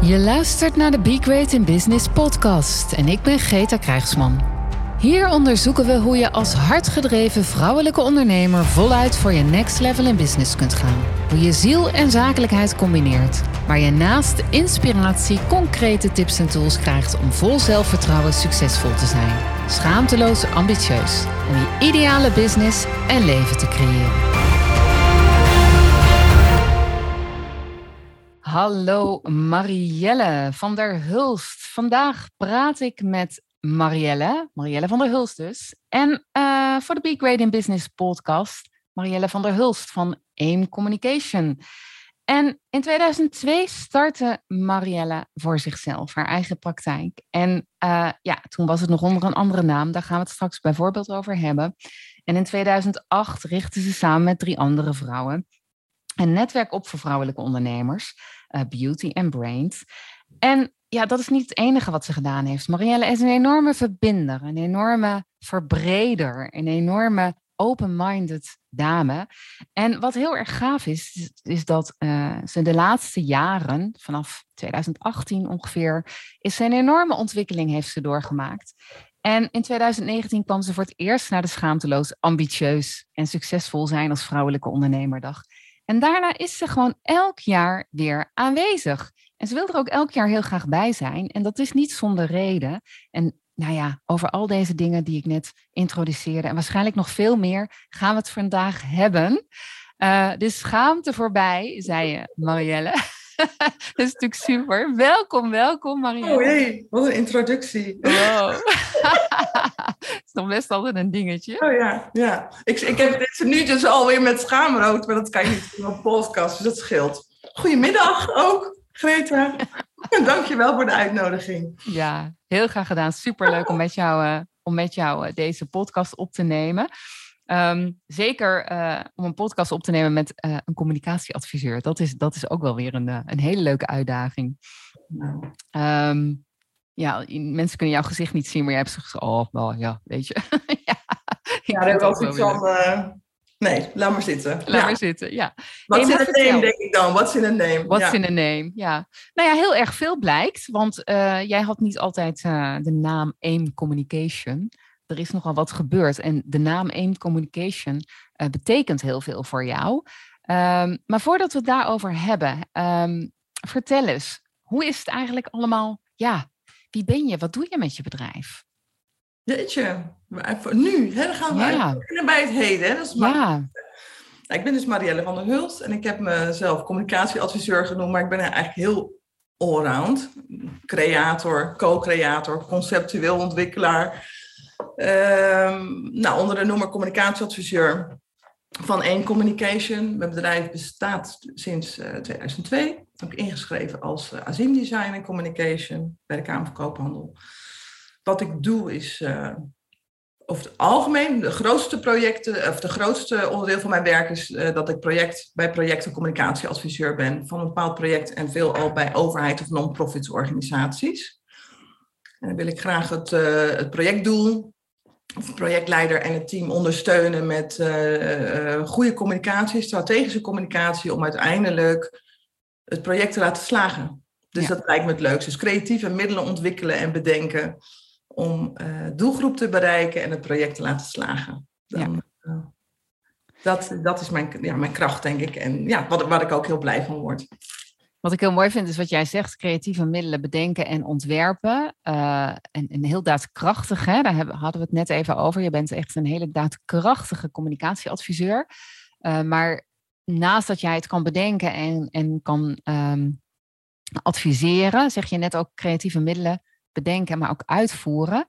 Je luistert naar de Be Great in Business podcast en ik ben Greta Krijgsman. Hier onderzoeken we hoe je als hardgedreven vrouwelijke ondernemer voluit voor je next level in business kunt gaan. Hoe je ziel en zakelijkheid combineert, waar je naast inspiratie concrete tips en tools krijgt om vol zelfvertrouwen succesvol te zijn. Schaamteloos ambitieus om je ideale business en leven te creëren. Hallo Marielle van der Hulst. Vandaag praat ik met Marielle, Marielle van der Hulst dus. En uh, voor de Be Great in Business podcast, Marielle van der Hulst van AIM Communication. En in 2002 startte Marielle voor zichzelf, haar eigen praktijk. En uh, ja, toen was het nog onder een andere naam, daar gaan we het straks bijvoorbeeld over hebben. En in 2008 richtte ze samen met drie andere vrouwen een netwerk op voor vrouwelijke ondernemers, uh, Beauty and Brains. En ja, dat is niet het enige wat ze gedaan heeft. Marielle is een enorme verbinder, een enorme verbreder, een enorme open-minded dame. En wat heel erg gaaf is, is dat uh, ze de laatste jaren, vanaf 2018 ongeveer, is een enorme ontwikkeling heeft ze doorgemaakt. En in 2019 kwam ze voor het eerst naar de schaamteloos ambitieus en succesvol zijn als vrouwelijke ondernemerdag. En daarna is ze gewoon elk jaar weer aanwezig. En ze wil er ook elk jaar heel graag bij zijn. En dat is niet zonder reden. En nou ja, over al deze dingen die ik net introduceerde en waarschijnlijk nog veel meer gaan we het vandaag hebben. Uh, dus schaamte voorbij, zei Marielle. dat is natuurlijk super. Welkom, welkom Marielle. Oh jee, wat een introductie. Wow. Het is nog best altijd een dingetje. Oh ja, ja. Ik, ik heb dit nu dus alweer met schaamrood, maar dat kan je niet in een podcast, dus dat scheelt. Goedemiddag ook, Greta. En dankjewel voor de uitnodiging. Ja, heel graag gedaan. Superleuk om met jou, uh, om met jou uh, deze podcast op te nemen. Um, zeker uh, om een podcast op te nemen met een communicatieadviseur. Dat is, dat is ook wel weer een, een hele leuke uitdaging. Um, ja, mensen kunnen jouw gezicht niet zien, maar jij hebt gezegd, oh, wel, ja, weet je. ja, ja dat was iets van, nee, laat maar zitten. Laat ja. maar zitten, ja. Wat hey, in een name, denk ik dan? Wat in een name? Wat ja. in een name, ja. Nou ja, heel erg veel blijkt, want uh, jij had niet altijd uh, de naam AIM Communication. Er is nogal wat gebeurd en de naam AIM Communication betekent heel veel voor jou. Um, maar voordat we het daarover hebben, um, vertel eens, hoe is het eigenlijk allemaal ja, wie ben je? Wat doe je met je bedrijf? Jeetje, nu, hè, dan gaan we ja. beginnen bij het heden. Hè? Dat is ja. Ik ben dus Marielle van der Hult en ik heb mezelf communicatieadviseur genoemd, maar ik ben eigenlijk heel allround. Creator, co-creator, conceptueel ontwikkelaar. Um, nou, onder de noemer communicatieadviseur van één Communication. Mijn bedrijf bestaat sinds uh, 2002 ook ingeschreven als uh, Azim Design en Communication bij de Kamer van Koophandel. Wat ik doe is uh, over het algemeen de grootste projecten, of de grootste onderdeel van mijn werk is dat ik project, bij projecten communicatieadviseur ben van een bepaald project en veel al bij overheid of non-profits organisaties. En dan wil ik graag het, het projectdoel of de projectleider en het team ondersteunen met goede communicatie, strategische communicatie, om uiteindelijk het project te laten slagen. Dus dat lijkt me het leukste. Dus creatieve middelen ontwikkelen en bedenken om uh, doelgroep te bereiken en het project te laten slagen. Dan, ja. uh, dat, dat is mijn, ja, mijn kracht, denk ik. En ja, wat, waar ik ook heel blij van word. Wat ik heel mooi vind, is wat jij zegt: creatieve middelen bedenken en ontwerpen. Uh, en, en heel daadkrachtig, hè? daar hebben, hadden we het net even over. Je bent echt een hele daadkrachtige communicatieadviseur. maar naast dat jij het kan bedenken en, en kan um, adviseren, zeg je net ook creatieve middelen bedenken, maar ook uitvoeren.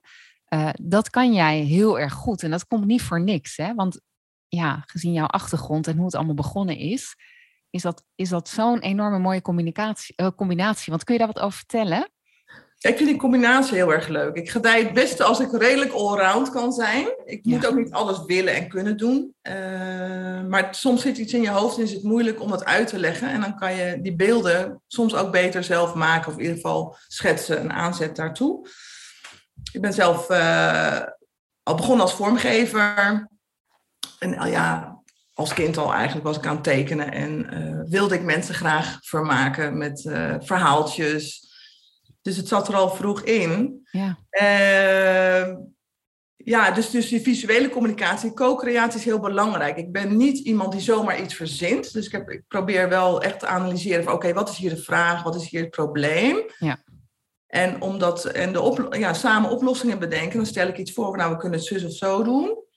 Uh, dat kan jij heel erg goed. En dat komt niet voor niks. Hè? Want ja, gezien jouw achtergrond en hoe het allemaal begonnen is, is dat, is dat zo'n enorme mooie communicatie, uh, combinatie. Want kun je daar wat over vertellen? Ik vind die combinatie heel erg leuk. Ik gedij het beste als ik redelijk allround kan zijn. Ik moet ook niet alles willen en kunnen doen. Uh, maar soms zit iets in je hoofd en is het moeilijk om dat uit te leggen. En dan kan je die beelden soms ook beter zelf maken. Of in ieder geval schetsen en aanzet daartoe. Ik ben zelf uh, al begonnen als vormgever. En uh, ja, als kind al eigenlijk was ik aan het tekenen en uh, wilde ik mensen graag vermaken met uh, verhaaltjes. Dus het zat er al vroeg in. Ja, uh, ja dus, dus die visuele communicatie, co-creatie is heel belangrijk. Ik ben niet iemand die zomaar iets verzint. Dus ik, heb, ik probeer wel echt te analyseren van oké, wat is hier de vraag, wat is hier het probleem? Ja. En, omdat, en de op, ja, samen oplossingen bedenken, dan stel ik iets voor, nou we kunnen het zus of zo doen.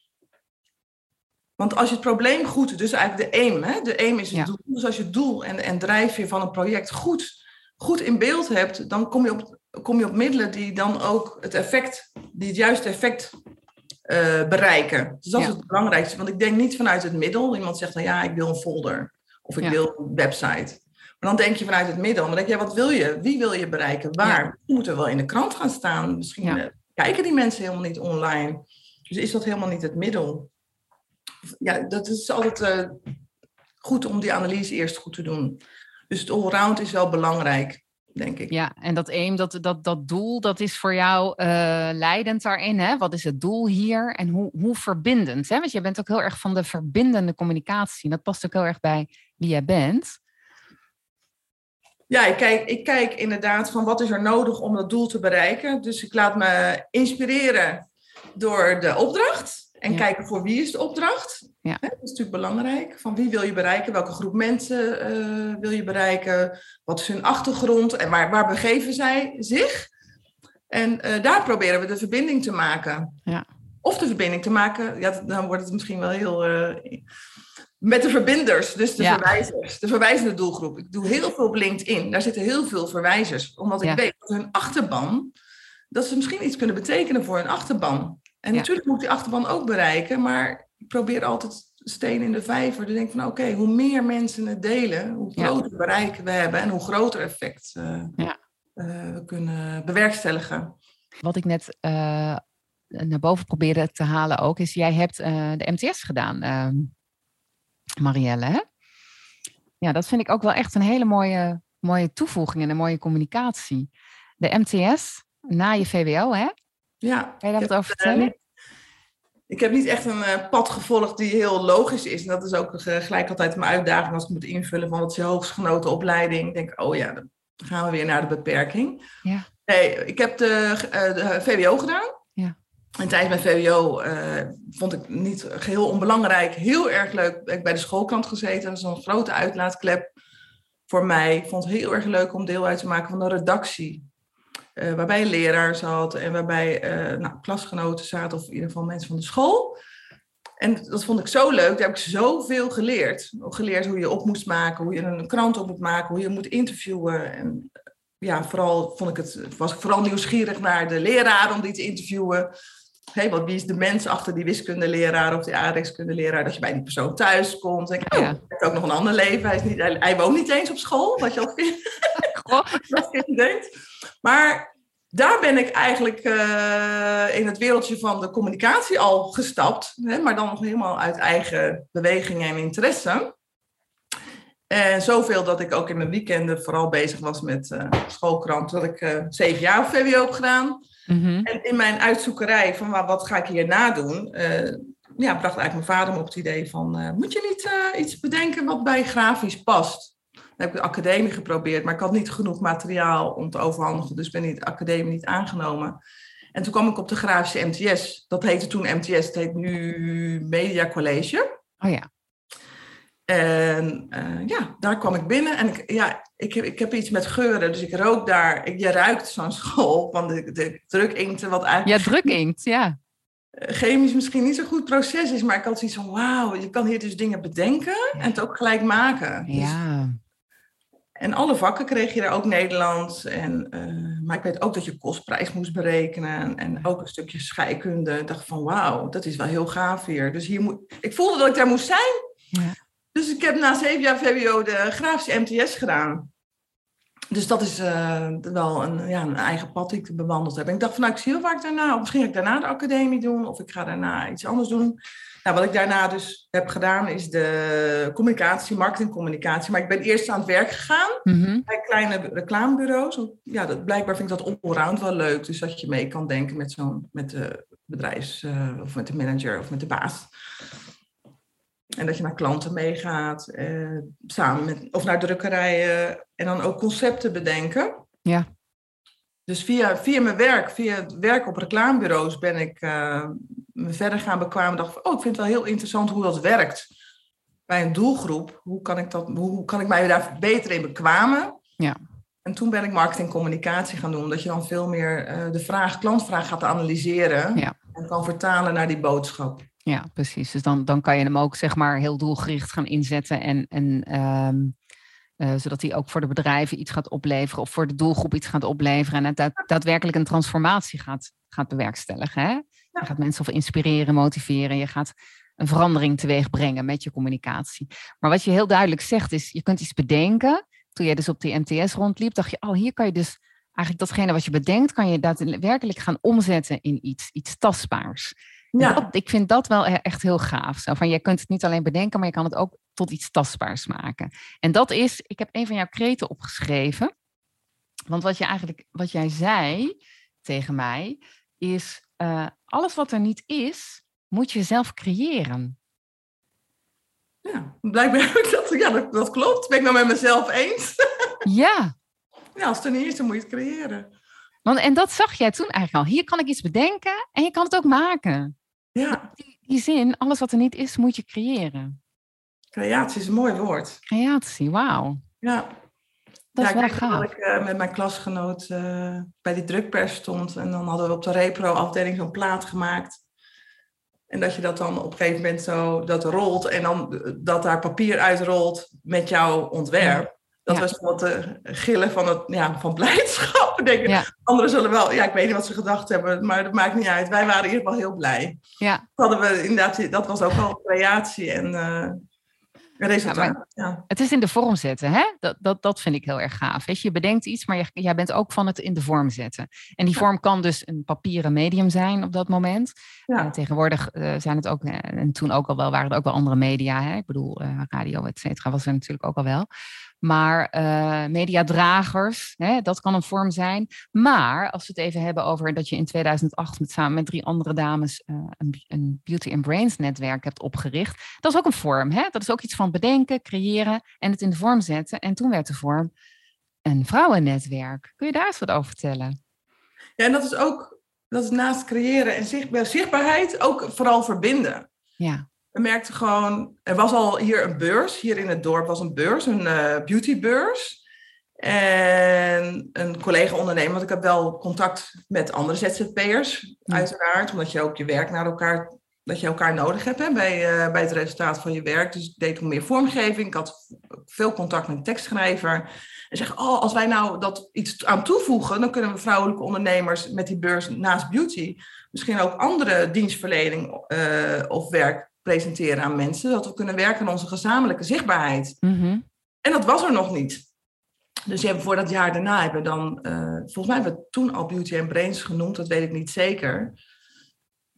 Want als je het probleem goed, dus eigenlijk de aim, hè, de aim is het doel. Dus als je het doel en, en drijfveer van een project goed, goed in beeld hebt, dan kom je, op, kom je op middelen die dan ook het effect, die het juiste effect uh, bereiken. Dus dat is het belangrijkste. Want ik denk niet vanuit het middel. Iemand zegt dan ja, ik wil een folder of ik wil een website. Maar dan denk je vanuit het middel. Dan denk je, ja, wat wil je? Wie wil je bereiken? Waar? Je moet er wel in de krant gaan staan. Misschien uh, kijken die mensen helemaal niet online. Dus is dat helemaal niet het middel? Ja, dat is altijd uh, goed om die analyse eerst goed te doen. Dus het allround is wel belangrijk, denk ik. Ja, en dat aim, dat, dat, dat doel, dat is voor jou uh, leidend daarin. Hè? Wat is het doel hier en hoe, hoe verbindend? Hè? Want jij bent ook heel erg van de verbindende communicatie. Dat past ook heel erg bij wie jij bent. Ja, ik kijk, ik kijk inderdaad van wat is er nodig om dat doel te bereiken. Dus ik laat me inspireren door de opdracht. En kijken voor wie is de opdracht. Ja. Dat is natuurlijk belangrijk. Van wie wil je bereiken? Welke groep mensen uh, wil je bereiken? Wat is hun achtergrond? En waar, waar begeven zij zich? En uh, daar proberen we de verbinding te maken. Ja. Of de verbinding te maken, ja, dan wordt het misschien wel heel... Uh, met de verbinders, dus de verwijzers, de verwijzende doelgroep. Ik doe heel veel op LinkedIn. Daar zitten heel veel verwijzers. Omdat ik weet dat hun achterban, dat ze misschien iets kunnen betekenen voor hun achterban. En natuurlijk moet die achterban ook bereiken, maar ik probeer altijd steen in de vijver. Dan denk ik van oké, hoe meer mensen het delen, hoe groter bereik we hebben en hoe groter effect uh, ja. uh, we kunnen bewerkstelligen. Wat ik net uh, naar boven probeerde te halen ook, is jij hebt de MTS gedaan, ehm, Marielle. Hè? Ja, dat vind ik ook wel echt een hele mooie, mooie toevoeging en een mooie communicatie. De MTS na je VWO, hè? Ja. Kan je daar wat over vertellen? ik heb niet echt een uh, pad gevolgd die heel logisch is. En dat is ook uh, gelijk altijd mijn uitdaging als ik moet invullen van wat is je hoogstgenoten opleiding. Ik denk, oh ja, dan gaan we weer naar de beperking. Ja. Nee, ik heb de, de VWO gedaan. Ja. En tijdens mijn VWO vond ik niet geheel onbelangrijk, heel erg leuk. Ik heb bij de schoolkant gezeten. Dat is een grote uitlaatklep voor mij. Ik vond het heel erg leuk om deel uit te maken van de redactie. Uh, waarbij een leraar zat en waarbij uh, nou, klasgenoten zaten, of in ieder geval mensen van de school. En dat vond ik zo leuk, daar heb ik zoveel geleerd. Geleerd hoe je op moest maken, hoe je een krant op moet maken, hoe je moet interviewen. En ja, vooral vond ik het, was ik vooral nieuwsgierig naar de leraar om die te interviewen. Hey, wat, wie is de mens achter die wiskundeleraar of die aardrijkskundeleraar? Dat je bij die persoon thuis komt. En ik, oh, hij heeft ook nog een ander leven. Hij, is niet, hij, hij woont niet eens op school, wat je al kind denkt. Maar daar ben ik eigenlijk uh, in het wereldje van de communicatie al gestapt. Hè, maar dan nog helemaal uit eigen beweging en interesse. En zoveel dat ik ook in mijn weekenden vooral bezig was met uh, schoolkrant. Dat ik uh, zeven jaar VWO heb gedaan. Mhm. En in mijn uitzoekerij van wat ga ik hierna doen... ja, bracht eigenlijk mijn vader me op het idee van... moet je niet iets bedenken wat bij grafisch past? heb ik de academie geprobeerd, maar ik had niet genoeg materiaal om te overhandigen, dus ben ik de academie niet aangenomen. En toen kwam ik op de grafische MTS. Dat heette toen MTS, het heet nu Media College. Oh ja. En uh, ja, daar kwam ik binnen en ik, ja, ik, heb, ik heb iets met geuren, dus ik rook daar. Ik, je ruikt zo'n school van de, de drukinkten, wat eigenlijk... Ja, drukinkt, ja. Chemisch misschien niet zo'n goed proces is, maar ik had zoiets van, wauw, je kan hier dus dingen bedenken en het ook gelijk maken. Dus ja. En alle vakken kreeg je daar ook Nederlands. En, uh, maar ik weet ook dat je kostprijs moest berekenen. En ook een stukje scheikunde. Ik dacht van wauw, dat is wel heel gaaf hier. Dus hier moet, ik voelde dat ik daar moest zijn. Ja. Dus ik heb na zeven jaar VWO de grafische MTS gedaan. Dus dat is uh, wel een, ja, een eigen pad die ik bewandeld heb. En ik dacht van nou, ik zie waar ik daarna... Of misschien ga ik daarna de academie doen. Of ik ga daarna iets anders doen. Nou, wat ik daarna dus heb gedaan is de communicatie, marketingcommunicatie. Maar ik ben eerst aan het werk gegaan mhm. bij kleine reclamebureaus. Ja, dat, blijkbaar vind ik dat allround wel leuk. Dus dat je mee kan denken met, zo'n, met de bedrijfs- uh, of met de manager of met de baas. En dat je naar klanten meegaat, eh, samen met, of naar drukkerijen. En dan ook concepten bedenken. Ja. Dus via, via mijn werk, via het werk op reclamebureaus ben ik uh, me verder gaan bekwamen. dacht van, oh, ik vind het wel heel interessant hoe dat werkt bij een doelgroep. Hoe kan ik, dat, hoe kan ik mij daar beter in bekwamen? Ja. En toen ben ik marketing communicatie gaan doen, omdat je dan veel meer uh, de vraag, klantvraag gaat analyseren ja. en kan vertalen naar die boodschap. Ja, precies. Dus dan, dan kan je hem ook zeg maar heel doelgericht gaan inzetten en, en um, uh, zodat hij ook voor de bedrijven iets gaat opleveren of voor de doelgroep iets gaat opleveren en het daad, daadwerkelijk een transformatie gaat, gaat bewerkstelligen. Hè? Je gaat mensen of inspireren, motiveren. Je gaat een verandering teweeg brengen met je communicatie. Maar wat je heel duidelijk zegt is, je kunt iets bedenken. Toen je dus op die MTS rondliep, dacht je, oh, hier kan je dus eigenlijk datgene wat je bedenkt, kan je daadwerkelijk gaan omzetten in iets, iets tastbaars. Ja. Dat, ik vind dat wel e-, echt heel gaaf. Zo van, je kunt het niet alleen bedenken, maar je kan het ook tot iets tastbaars maken. En dat is, ik heb een van jouw kreten opgeschreven. Want wat je eigenlijk, wat jij zei tegen mij, is uh, alles wat er niet is, moet je zelf creëren. Ja, blijkbaar dat, ja, dat, dat klopt. Ben ik nou met mezelf eens? ja. Ja, als het er niet is, dan moet je het creëren. Want, en dat zag jij toen eigenlijk al. Hier kan ik iets bedenken en je kan het ook maken. Ja. Die, die zin, alles wat er niet is, moet je creëren. Creatie is een mooi woord. Creatie, wauw. Ja. Dat ja, is wel ik gaaf. dat ik uh, met mijn klasgenoot uh, bij die drukpers stond. En dan hadden we op de repro-afdeling zo'n plaat gemaakt. En dat je dat dan op een gegeven moment zo dat rolt. En dan dat daar papier uitrolt met jouw ontwerp. Dat ja. was wat de gillen van, het, ja, van blijdschap. Denk Ja. Anderen zullen wel, ja, ik weet niet wat ze gedacht hebben, maar dat maakt niet uit. Wij waren in ieder geval heel blij. Ja. Dat, hadden we, inderdaad, dat was ook al creatie en uh, resultaat. Ja, ja, Het is in de vorm zetten, hè? Dat, dat, dat vind ik heel erg gaaf. Weet je, je bedenkt iets, maar je, jij bent ook van het in de vorm zetten. En die vorm kan dus een papieren medium zijn op dat moment. Uh, tegenwoordig uh, zijn het ook, en toen ook al wel, waren er ook wel andere media. Hè? Ik bedoel, radio, et cetera, was er natuurlijk ook al wel. Maar uh, mediadragers, hè, dat kan een vorm zijn. Maar als we het even hebben over dat je in 2008 met, samen met drie andere dames uh, een, een, Beauty and Brains netwerk hebt opgericht. Dat is ook een vorm. Hè? Dat is ook iets van bedenken, creëren en het in de vorm zetten. En toen werd de vorm een vrouwennetwerk. Kun je daar eens wat over vertellen? Ja, en dat is ook, dat is naast creëren en zichtbaar, zichtbaarheid ook vooral verbinden. Ja. We merkten gewoon, er was al hier een beurs, hier in het dorp was een beurs, een uh, beautybeurs. En een collega-ondernemer, want ik heb wel contact met andere ZZP'ers, ja. uiteraard, omdat je ook je werk naar elkaar, dat je elkaar nodig hebt hè, bij, uh, bij het resultaat van je werk. Dus ik deed toen meer vormgeving, ik had veel contact met een tekstschrijver. En zeg, oh, als wij nou dat iets aan toevoegen, dan kunnen we vrouwelijke ondernemers met die beurs naast beauty misschien ook andere dienstverlening uh, of werk presenteren aan mensen, dat we kunnen werken aan onze gezamenlijke zichtbaarheid. Mm-hmm. En dat was er nog niet. Dus je hebt voor dat jaar daarna hebben dan, uh, volgens mij hebben we toen al Beauty and Brains genoemd, dat weet ik niet zeker.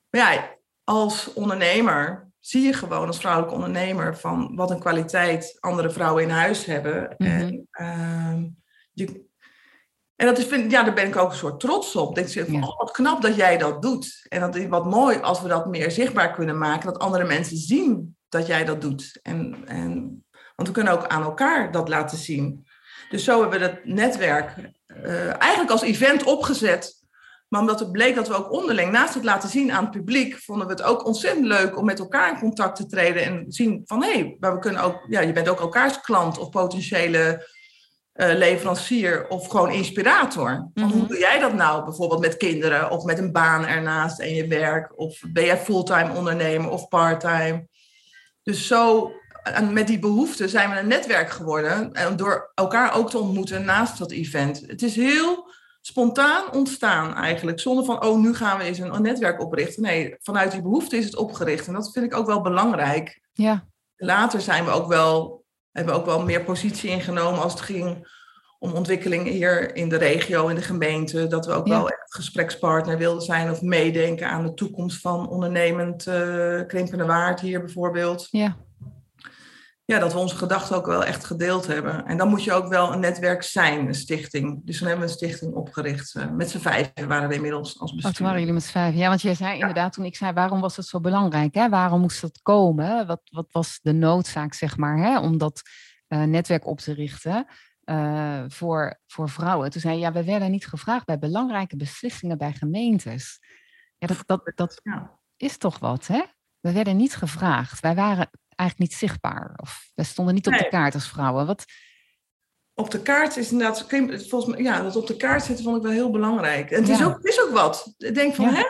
Maar ja, als ondernemer zie je gewoon als vrouwelijke ondernemer van wat een kwaliteit andere vrouwen in huis hebben. Mm-hmm. En, uh, je, en dat is, vind, ja, daar ben ik ook een soort trots op. Denk je van, ja. oh, wat knap dat jij dat doet. En dat is wat mooi als we dat meer zichtbaar kunnen maken. Dat andere mensen zien dat jij dat doet. En, en, want we kunnen ook aan elkaar dat laten zien. Dus zo hebben we dat netwerk uh, eigenlijk als event opgezet. Maar omdat het bleek dat we ook onderling, naast het laten zien aan het publiek, vonden we het ook ontzettend leuk om met elkaar in contact te treden. En zien van, hé, hey, maar we kunnen ook, ja, je bent ook elkaars klant of potentiële uh, leverancier of gewoon inspirator. Mhm. Hoe doe jij dat nou bijvoorbeeld met kinderen of met een baan ernaast en je werk? Of ben jij fulltime ondernemer of parttime? Dus zo, en met die behoeften zijn we een netwerk geworden. En door elkaar ook te ontmoeten naast dat event. Het is heel spontaan ontstaan eigenlijk. Zonder van, oh, nu gaan we eens een, een netwerk oprichten. Nee, vanuit die behoefte is het opgericht. En dat vind ik ook wel belangrijk. Ja. Later zijn we ook wel hebben we ook wel meer positie ingenomen als het ging om ontwikkeling hier in de regio, in de gemeente. Dat we ook ja. wel echt gesprekspartner wilden zijn of meedenken aan de toekomst van ondernemend uh, krimpende waard hier bijvoorbeeld. Ja. Ja, dat we onze gedachten ook wel echt gedeeld hebben. En dan moet je ook wel een netwerk zijn, een stichting. Dus dan hebben we een stichting opgericht. Uh, met z'n vijf waren we inmiddels als bestuur. Wat waren jullie met z'n vijf? Ja, want jij zei inderdaad toen ik zei, waarom was het zo belangrijk? Hè? Waarom moest dat komen? Wat, wat was de noodzaak, zeg maar, hè? om dat uh, netwerk op te richten uh, voor, voor vrouwen? Toen zei je, ja, we werden niet gevraagd bij belangrijke beslissingen bij gemeentes. Ja, dat, dat, dat ja. is toch wat, hè? We werden niet gevraagd. Wij waren eigenlijk niet zichtbaar. Of we stonden niet op de kaart als vrouwen. Wat... Op de kaart is inderdaad, volgens mij, ja, dat op de kaart zitten vond ik wel heel belangrijk. En het, is, ook, is ook wat. Ik denk van, hè?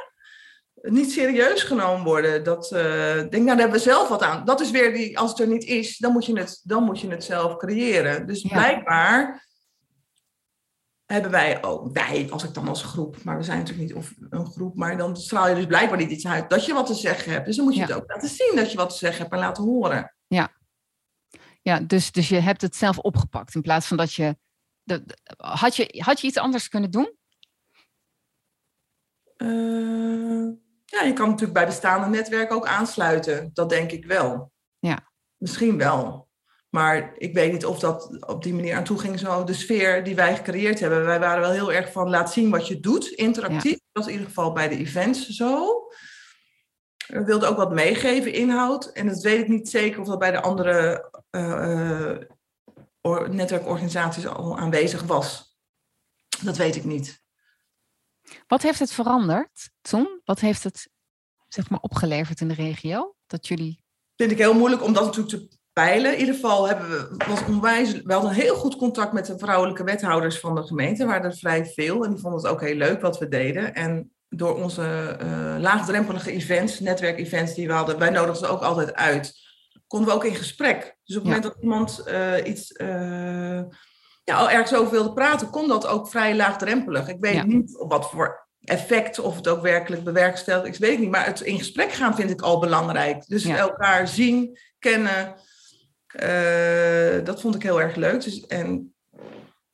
Niet serieus genomen worden. Dat, uh, denk, nou, daar hebben we zelf wat aan. Dat is weer die, als het er niet is, dan moet je het, dan moet je het zelf creëren. Dus blijkbaar hebben wij ook, wij, als ik dan als groep, maar we zijn natuurlijk niet of een groep, maar dan straal je dus blijkbaar niet iets uit dat je wat te zeggen hebt. Dus dan moet je het ook laten zien dat je wat te zeggen hebt en laten horen. Ja, ja dus, dus je hebt het zelf opgepakt in plaats van dat je. Had, je had je iets anders kunnen doen? Uh, ja, je kan natuurlijk bij bestaande netwerken ook aansluiten. Dat denk ik wel. Ja. Misschien wel. Maar ik weet niet of dat op die manier aan toe ging. Zo de sfeer die wij gecreëerd hebben. Wij waren wel heel erg van laat zien wat je doet, interactief. Dat was in ieder geval bij de events zo. We wilden ook wat meegeven, inhoud. En dat weet ik niet zeker of dat bij de andere uh, netwerkorganisaties al aanwezig was. Dat weet ik niet. Wat heeft het veranderd toen? Wat heeft het zeg maar, opgeleverd in de regio? Dat jullie. Vind ik heel moeilijk om dat natuurlijk te peilen. In ieder geval hebben we, was onwijs, we hadden heel goed contact met de vrouwelijke wethouders van de gemeente. Er waren er vrij veel en die vonden het ook heel leuk wat we deden. En door onze uh, laagdrempelige events, netwerkevents die we hadden, wij nodigden ze ook altijd uit, konden we ook in gesprek. Dus op het moment dat iemand uh, iets, uh, ja, ergens over wilde praten, kon dat ook vrij laagdrempelig. Ik weet niet op wat voor effect, of het ook werkelijk bewerkstelligt, ik weet het niet. Maar het in gesprek gaan vind ik al belangrijk. Dus elkaar zien, kennen, uh, dat vond ik heel erg leuk. Dus, en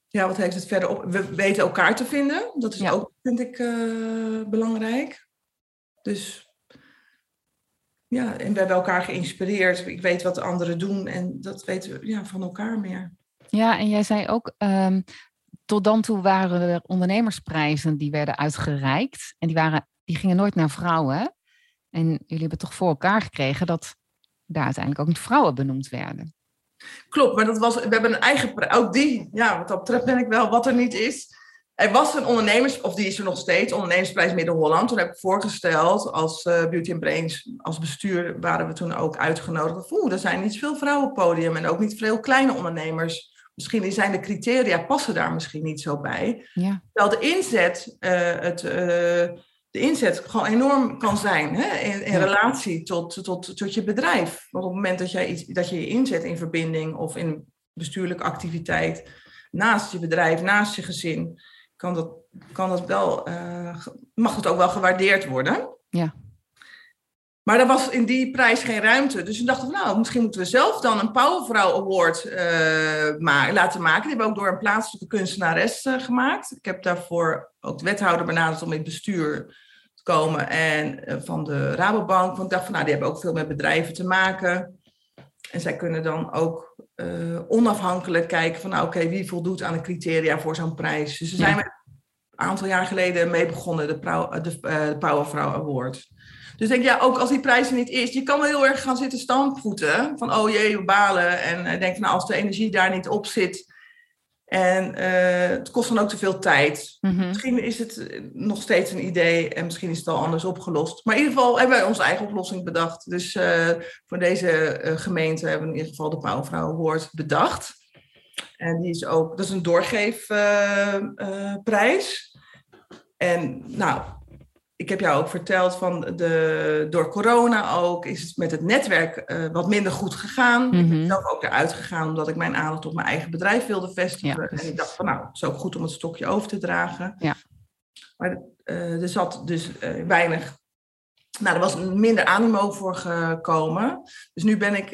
ja, wat heeft het verder op? We weten elkaar te vinden. Dat is ook, vind ik, uh, belangrijk. Dus ja, en we hebben elkaar geïnspireerd. Ik weet wat de anderen doen en dat weten we ja, van elkaar meer. Ja, en jij zei ook, um, tot dan toe waren er ondernemersprijzen die werden uitgereikt. En die, waren, die gingen nooit naar vrouwen. En jullie hebben toch voor elkaar gekregen dat daar uiteindelijk ook niet vrouwen benoemd werden. Klopt, maar dat was, we hebben een eigen Ook die, ja, wat dat betreft ben ik wel wat er niet is. Er was een ondernemers, of die is er nog steeds, ondernemersprijs Midden-Holland. Toen heb ik voorgesteld als uh, Beauty and Brains, als bestuur waren we toen ook uitgenodigd. Oeh, er zijn niet veel vrouwenpodium en ook niet veel kleine ondernemers. Misschien zijn de criteria, passen daar misschien niet zo bij. Ja. Terwijl de inzet, uh, het... Uh, de inzet gewoon enorm kan zijn hè? In, in relatie tot, tot, tot je bedrijf. Want op het moment dat, jij iets, dat je je inzet in verbinding of in bestuurlijke activiteit naast je bedrijf, naast je gezin, kan dat, kan dat wel, uh, mag het ook wel gewaardeerd worden. Ja. Maar er was in die prijs geen ruimte. Dus we dachten nou, misschien moeten we zelf dan een Powervrouw Award uh, ma laten maken. Die hebben we ook door een plaatselijke kunstenares uh, gemaakt. Ik heb daarvoor ook de wethouder benaderd om in het bestuur komen. En uh, van de Rabobank. Want ik dacht van, nou, die hebben ook veel met bedrijven te maken. En zij kunnen dan ook onafhankelijk kijken van, nou, oké, okay, wie voldoet aan de criteria voor zo'n prijs. Dus ze zijn ja. een aantal jaar geleden mee begonnen, de, de, de Powervrouw Award. Dus denk ja, ook als die prijs er niet is, je kan wel heel erg gaan zitten stampvoeten. Van oh jee, we balen. En uh, denk van nou, als de energie daar niet op zit. En uh, het kost dan ook te veel tijd. Mm -hmm. Misschien is het nog steeds een idee en misschien is het al anders opgelost. Maar in ieder geval hebben wij onze eigen oplossing bedacht. Dus uh, voor deze gemeente hebben we in ieder geval de Pauwvrouw Award bedacht. En die is ook, dat is een doorgeefprijs. en nou, ik heb jou ook verteld van de, door corona ook is het met het netwerk uh, wat minder goed gegaan. Mm -hmm. Ik ben mhm. zelf ook eruit gegaan omdat ik mijn aandacht op mijn eigen bedrijf wilde vestigen. Ja, en ik dacht van nou, het is ook goed om het stokje over te dragen. Ja. Maar uh, er zat dus uh, weinig, nou er was minder animo voor gekomen. Dus nu ben ik,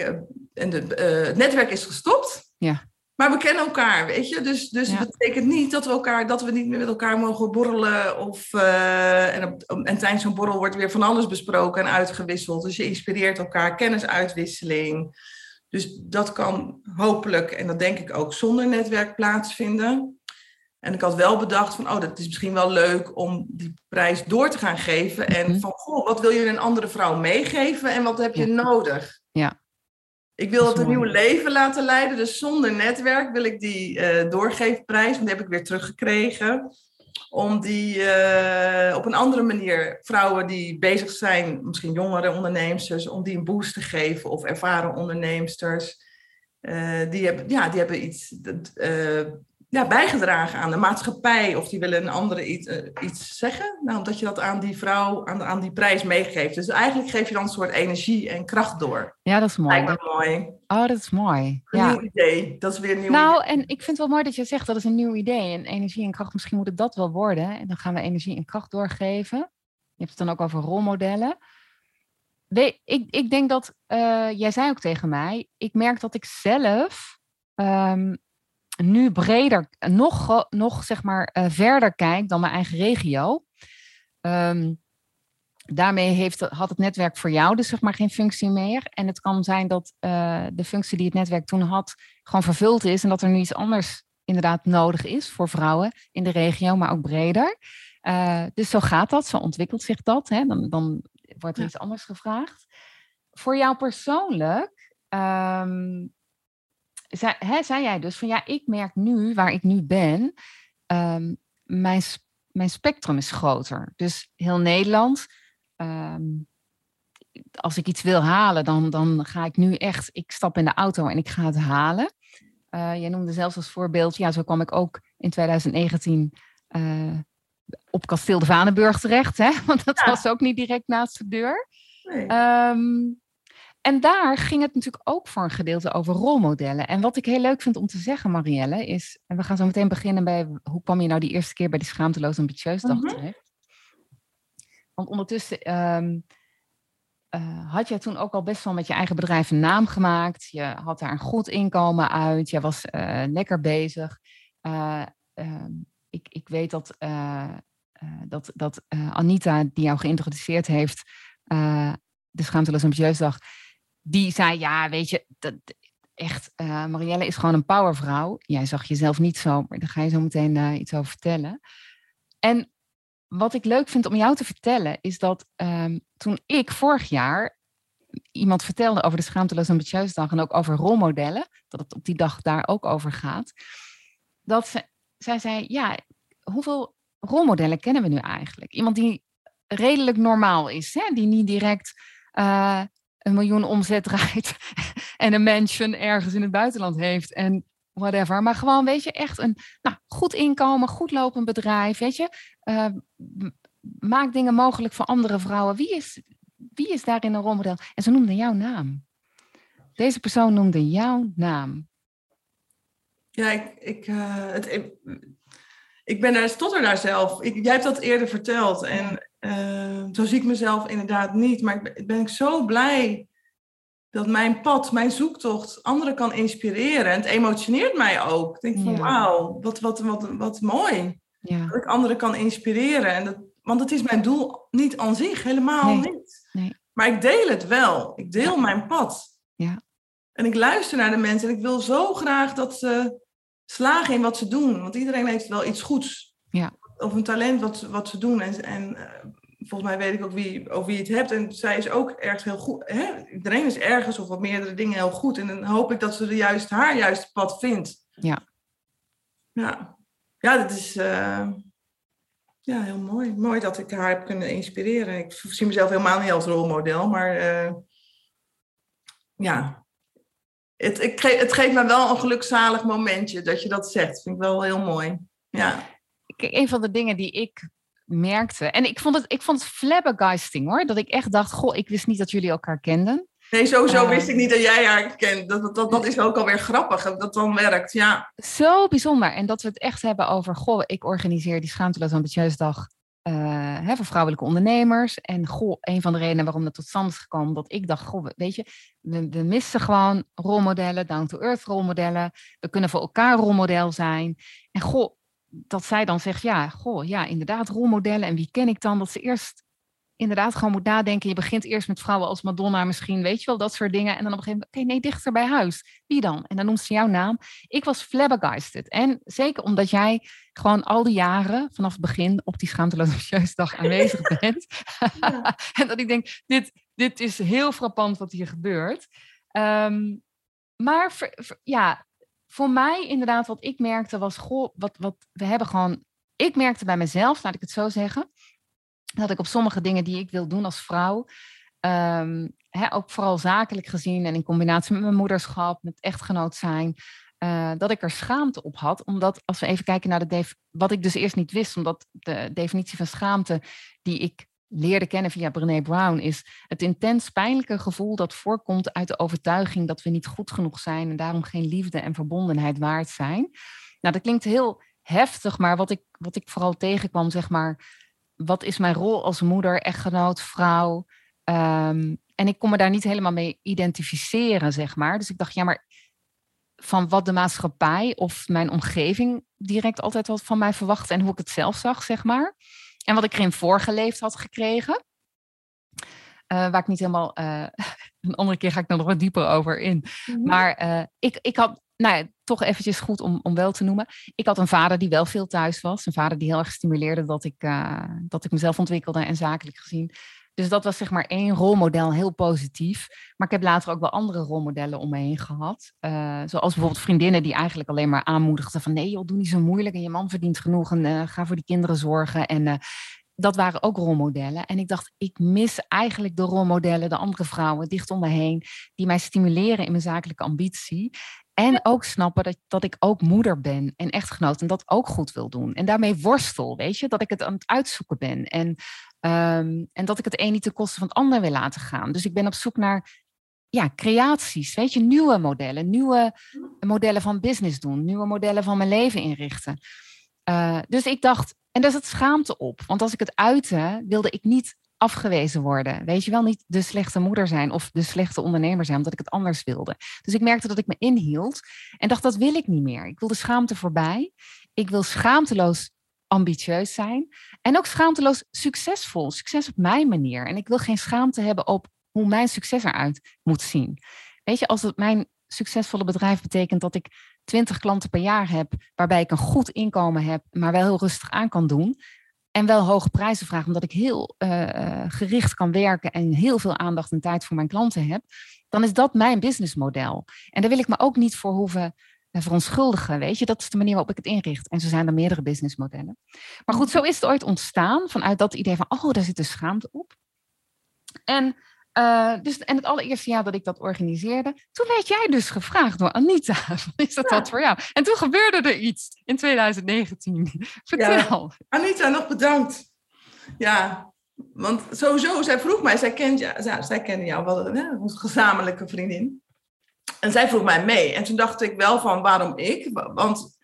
en de, het netwerk is gestopt. Ja. Maar we kennen elkaar, weet je. Dus, dus ja. dat betekent niet dat we, elkaar, dat we niet meer met elkaar mogen borrelen. Of, uh, en, en tijdens zo'n borrel wordt weer van alles besproken en uitgewisseld. Dus je inspireert elkaar, kennisuitwisseling. Dus dat kan hopelijk, en dat denk ik ook, zonder netwerk plaatsvinden. En ik had wel bedacht van, oh, dat is misschien wel leuk om die prijs door te gaan geven. En mhm. van, goh, wat wil je een andere vrouw meegeven en wat heb je nodig? Ja. Ik wil het een nieuw leven laten leiden, dus zonder netwerk wil ik die uh, doorgeefprijs, want die heb ik weer teruggekregen om die uh, op een andere manier vrouwen die bezig zijn, misschien jongere onderneemsters, om die een boost te geven of ervaren onderneemsters. Uh, die, hebben, ja, die hebben iets ja, bijgedragen aan de maatschappij of die willen een andere iets, uh, iets zeggen. Nou, omdat je dat aan die vrouw, aan, aan die prijs meegeeft. Dus eigenlijk geef je dan een soort energie en kracht door. Ja, dat is mooi. Lijkt mooi. Oh, dat is mooi. Een ja. nieuw idee. Dat is weer een nieuw Nou, en ik vind het wel mooi dat je zegt dat is een nieuw idee. En energie en kracht, misschien moet het dat wel worden. En dan gaan we energie en kracht doorgeven. Je hebt het dan ook over rolmodellen. ik, ik denk dat, uh, jij zei ook tegen mij, ik merk dat ik zelf um, nu breder, nog, nog zeg maar uh, verder kijk dan mijn eigen regio. Um, daarmee heeft, had het netwerk voor jou dus zeg maar geen functie meer. En het kan zijn dat uh, de functie die het netwerk toen had gewoon vervuld is en dat er nu iets anders inderdaad nodig is voor vrouwen in de regio, maar ook breder. Uh, dus zo gaat dat, zo ontwikkelt zich dat. Hè? Dan, dan wordt er iets anders gevraagd. Voor jou persoonlijk, um, zei, hè, zei jij dus van ja, ik merk nu waar ik nu ben, um, mijn, mijn spectrum is groter. Dus heel Nederland, um, als ik iets wil halen, dan, dan ga ik nu echt, ik stap in de auto en ik ga het halen. Uh, jij noemde zelfs als voorbeeld, ja, zo kwam ik ook in 2019 uh, eh, op Kasteel de Vanenburg terecht, hè? want dat ja. was ook niet direct naast de deur. Nee. Um, en daar ging het natuurlijk ook voor een gedeelte over rolmodellen. En wat ik heel leuk vind om te zeggen, Marielle, is, en we gaan zo meteen beginnen bij, hoe kwam je nou die eerste keer bij die schaamteloos ambitieus dag mhm. terecht? Want ondertussen um, uh, had jij toen ook al best wel met je eigen bedrijf een naam gemaakt. Je had daar een goed inkomen uit. Je was uh, lekker bezig. Uh, ik, ik weet dat, dat, dat Anita, die jou geïntroduceerd heeft, de Schaamteloos Ambitieus Dag, die zei, ja, weet je, dat, echt, uh, Marielle is gewoon een powervrouw. Jij zag jezelf niet zo, maar daar ga je zo meteen uh, iets over vertellen. En wat ik leuk vind om jou te vertellen, is dat um, toen ik vorig jaar iemand vertelde over de Schaamteloos Ambitieus Dag en ook over rolmodellen, dat het op die dag daar ook over gaat, dat ze, zij zei, ja, hoeveel rolmodellen kennen we nu eigenlijk? Iemand die redelijk normaal is, hè? die niet direct uh, een miljoen omzet draait en een mansion ergens in het buitenland heeft en whatever. Maar gewoon, weet je, echt een nou, goed inkomen, goed lopend bedrijf, weet je. Uh, maak dingen mogelijk voor andere vrouwen. Wie is, wie is daarin een rolmodel? En ze noemden jouw naam. Deze persoon noemde jouw naam. Ja, ik, ik, uh, het, ik ben daar stotter daar zelf. Ik, jij hebt dat eerder verteld. En uh, zo zie ik mezelf inderdaad niet. Maar ik ben, ben ik zo blij dat mijn pad, mijn zoektocht anderen kan inspireren. En het emotioneert mij ook. Ik denk van ja. wauw, wat, wat, wat, wat mooi. Ja. Dat ik anderen kan inspireren. En dat, want het is mijn doel niet aan zich, helemaal nee. niet. Nee. Maar ik deel het wel. Ik deel ja. mijn pad. Ja. En ik luister naar de mensen. En ik wil zo graag dat ze slagen in wat ze doen. Want iedereen heeft wel iets goeds. Ja of een talent wat, wat ze doen. En, en uh, volgens mij weet ik ook wie, over wie je het hebt. En zij is ook ergens heel goed. Hè? Iedereen is ergens of op meerdere dingen heel goed. En dan hoop ik dat ze de juist, haar juiste pad vindt. Ja. Ja, ja dat is uh, ja, heel mooi. Mooi dat ik haar heb kunnen inspireren. Ik zie mezelf helemaal niet als rolmodel. Maar uh, ja, het, ik, het geeft me wel een gelukzalig momentje dat je dat zegt. Vind ik wel heel mooi. Ja een van de dingen die ik merkte. En ik vond het, ik vond het flabbergasting hoor. Dat ik echt dacht, goh, ik wist niet dat jullie elkaar kenden. Nee, sowieso uh, wist ik niet dat jij haar kent. Dat, dat, dat is ook alweer grappig, dat dat dan werkt, ja. Zo bijzonder. En dat we het echt hebben over, goh, ik organiseer die Schaamteloos Ambitieus Dag uh, hè, voor vrouwelijke ondernemers. En goh, een van de redenen waarom dat tot stand is gekomen, dat ik dacht, goh, weet je, we, we missen gewoon rolmodellen, down-to-earth rolmodellen. We kunnen voor elkaar rolmodel zijn. En goh, dat zij dan zegt, ja, goh, ja, inderdaad, rolmodellen. En wie ken ik dan? Dat ze eerst inderdaad gewoon moet nadenken. Je begint eerst met vrouwen als Madonna misschien, weet je wel, dat soort dingen. En dan op een gegeven moment, oké, nee, dichter bij huis. Wie dan? En dan noemt ze jouw naam. Ik was flabbergasted. En zeker omdat jij gewoon al die jaren, vanaf het begin, op die schaamteloze dag aanwezig bent. en dat ik denk, dit, dit is heel frappant wat hier gebeurt. Ehm, maar ja, voor mij inderdaad, wat ik merkte was, goh, wat, wat we hebben gewoon, ik merkte bij mezelf, laat ik het zo zeggen, dat ik op sommige dingen die ik wil doen als vrouw, um, ook vooral zakelijk gezien en in combinatie met mijn moederschap, met echtgenoot zijn, uh, dat ik er schaamte op had. Omdat als we even kijken naar de wat ik dus eerst niet wist, omdat de definitie van schaamte die ik leerde kennen via Brené Brown, is het intens pijnlijke gevoel dat voorkomt uit de overtuiging dat we niet goed genoeg zijn en daarom geen liefde en verbondenheid waard zijn. Nou, dat klinkt heel heftig, maar wat ik, wat ik vooral tegenkwam, zeg maar, wat is mijn rol als moeder, echtgenoot, vrouw? Ehm, en ik kon me daar niet helemaal mee identificeren, zeg maar. Dus ik dacht, ja, maar van wat de maatschappij of mijn omgeving direct altijd wat van mij verwachtte en hoe ik het zelf zag, zeg maar. En wat ik erin voorgeleefd had gekregen. Uh, waar ik niet helemaal. Uh, een andere keer ga ik er nog wat dieper over in. Mhm. Maar uh, ik, ik had. Nou ja, toch eventjes goed om, om wel te noemen. Ik had een vader die wel veel thuis was. Een vader die heel erg stimuleerde dat ik, dat ik mezelf ontwikkelde en zakelijk gezien. Dus dat was zeg maar één rolmodel, heel positief. Maar ik heb later ook wel andere rolmodellen om me heen gehad. Uh, zoals bijvoorbeeld vriendinnen die eigenlijk alleen maar aanmoedigden van... nee joh, doe niet zo moeilijk en je man verdient genoeg en uh, ga voor die kinderen zorgen. En uh, dat waren ook rolmodellen. En ik dacht, ik mis eigenlijk de rolmodellen, de andere vrouwen dicht om me heen... die mij stimuleren in mijn zakelijke ambitie. En ook snappen dat, dat ik ook moeder ben en echtgenoot en dat ook goed wil doen. En daarmee worstel, weet je, dat ik het aan het uitzoeken ben. En Ehm, en dat ik het een niet ten koste van het ander wil laten gaan. Dus ik ben op zoek naar ja, creaties, weet je, nieuwe modellen, nieuwe modellen van business doen, nieuwe modellen van mijn leven inrichten. Uh, dus ik dacht, en daar zat schaamte op, want als ik het uitte, wilde ik niet afgewezen worden. Weet je wel, niet de slechte moeder zijn of de slechte ondernemer zijn, omdat ik het anders wilde. Dus ik merkte dat ik me inhield en dacht, dat wil ik niet meer. Ik wil de schaamte voorbij. Ik wil schaamteloos ambitieus zijn. En ook schaamteloos succesvol. Succes op mijn manier. En ik wil geen schaamte hebben op hoe mijn succes eruit moet zien. Weet je, als het mijn succesvolle bedrijf betekent dat ik 20 klanten per jaar heb, waarbij ik een goed inkomen heb, maar wel heel rustig aan kan doen. En wel hoge prijzen vraag, omdat ik heel uh, gericht kan werken en heel veel aandacht en tijd voor mijn klanten heb. Dan is dat mijn businessmodel. En daar wil ik me ook niet voor hoeven verontschuldigen, weet je. Dat is de manier waarop ik het inricht. En zo zijn er meerdere businessmodellen. Maar goed, zo is het ooit ontstaan vanuit dat idee van, oh, daar zit de schaamte op. En, uh, dus, en het allereerste jaar dat ik dat organiseerde, toen werd jij dus gevraagd door Anita, is dat wat voor jou? En toen gebeurde er iets in 2019. Vertel. Anita, nog bedankt. Ja, want sowieso, zij vroeg mij, zij, kent, ja, zij kende jou wel, hè, onze gezamenlijke vriendin. En zij vroeg mij mee. En toen dacht ik wel van waarom ik? Want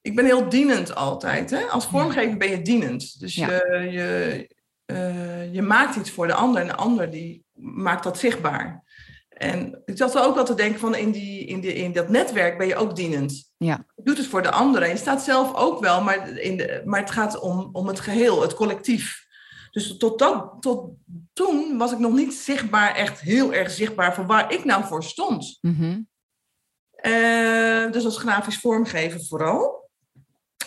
ik ben heel dienend altijd. Hè? Als vormgever ben je dienend. Dus je, je, uh, je maakt iets voor de ander en de ander die maakt dat zichtbaar. En ik zat ook wel te denken van in, die, in, die, in dat netwerk ben je ook dienend. Ja. Je doet het voor de anderen. Je staat zelf ook wel, maar, in de, maar het gaat om, om het geheel, het collectief. Dus tot, dat, tot toen was ik nog niet zichtbaar, echt heel erg zichtbaar voor waar ik nou voor stond. Mm dus als grafisch vormgever vooral.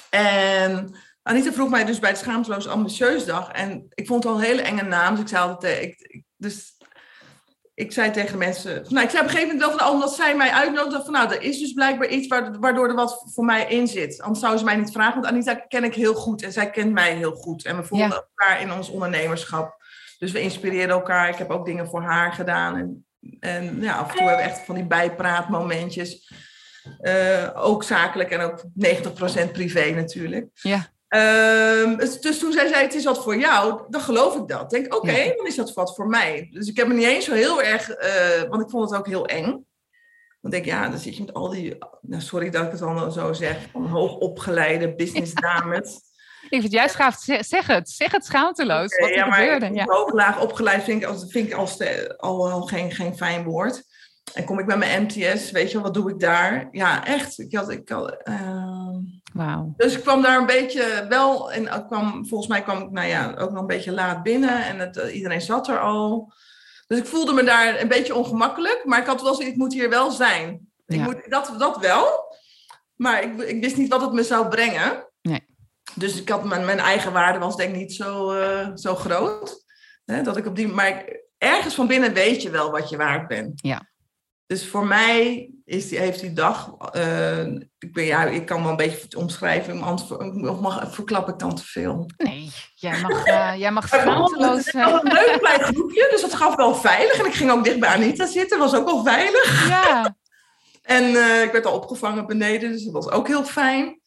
En Anita vroeg mij dus bij het Schaamteloos Ambitieus Dag. En ik vond het al een hele enge naam. Dus ik zei altijd, ik, dus ik zei tegen mensen, nou, ik zei op een gegeven moment wel van, omdat zij mij uitnodigden, van nou, er is dus blijkbaar iets waardoor er wat voor mij in zit. Anders zouden ze mij niet vragen, want Anita ken ik heel goed en zij kent mij heel goed. En we voelden elkaar in ons ondernemerschap. Dus we inspireerden elkaar. Ik heb ook dingen voor haar gedaan. En, en ja, af en toe hebben we echt van die bijpraatmomentjes. Uh, ook zakelijk en ook 90% privé natuurlijk. Ja. Um, dus toen zij zei, het is wat voor jou, dan geloof ik dat. Denk, oké, dan is dat wat voor mij. Dus ik heb me niet eens zo heel erg, uh, want ik vond het ook heel eng. Dan denk ik, ja, dan zit je met al die, nou, sorry dat ik het dan zo zeg, van hoogopgeleide businessdames. ik vind het juist gaaf, zeg het, zeg het schaamteloos, okay, wat ja, gebeurde. Ja. Hooglaag opgeleid vind ik, als, vind ik als de, al, al geen, geen fijn woord. En kom ik met mijn MTS, weet je wat doe ik daar? Ja, echt. Ik had, ik had, uh, Wauw. Dus ik kwam daar een beetje wel, en kwam, volgens mij kwam ik nou ja, ook nog een beetje laat binnen en het, eh, iedereen zat er al. Dus ik voelde me daar een beetje ongemakkelijk, maar ik had wel zoiets, ik moet hier wel zijn. Ik moet, dat, dat wel, maar ik, ik wist niet wat het me zou brengen. Nee. Dus ik had mijn, mijn eigen waarde was denk ik niet zo, uh, zo groot. Hè, dat ik op die, maar ik, ergens van binnen weet je wel wat je waard bent. Ja. Dus voor mij is die, heeft die dag, uh, ik, ben, ja, ik kan wel een beetje omschrijven, of mag, verklap ik dan te veel? Nee, jij mag, uh, jij mag schaamteloos... Het was een leuk klein groepje, dus dat gaf wel veilig. En ik ging ook dicht bij Anita zitten, was ook wel veilig. Ja. en uh, ik werd al opgevangen beneden, dus dat was ook heel fijn.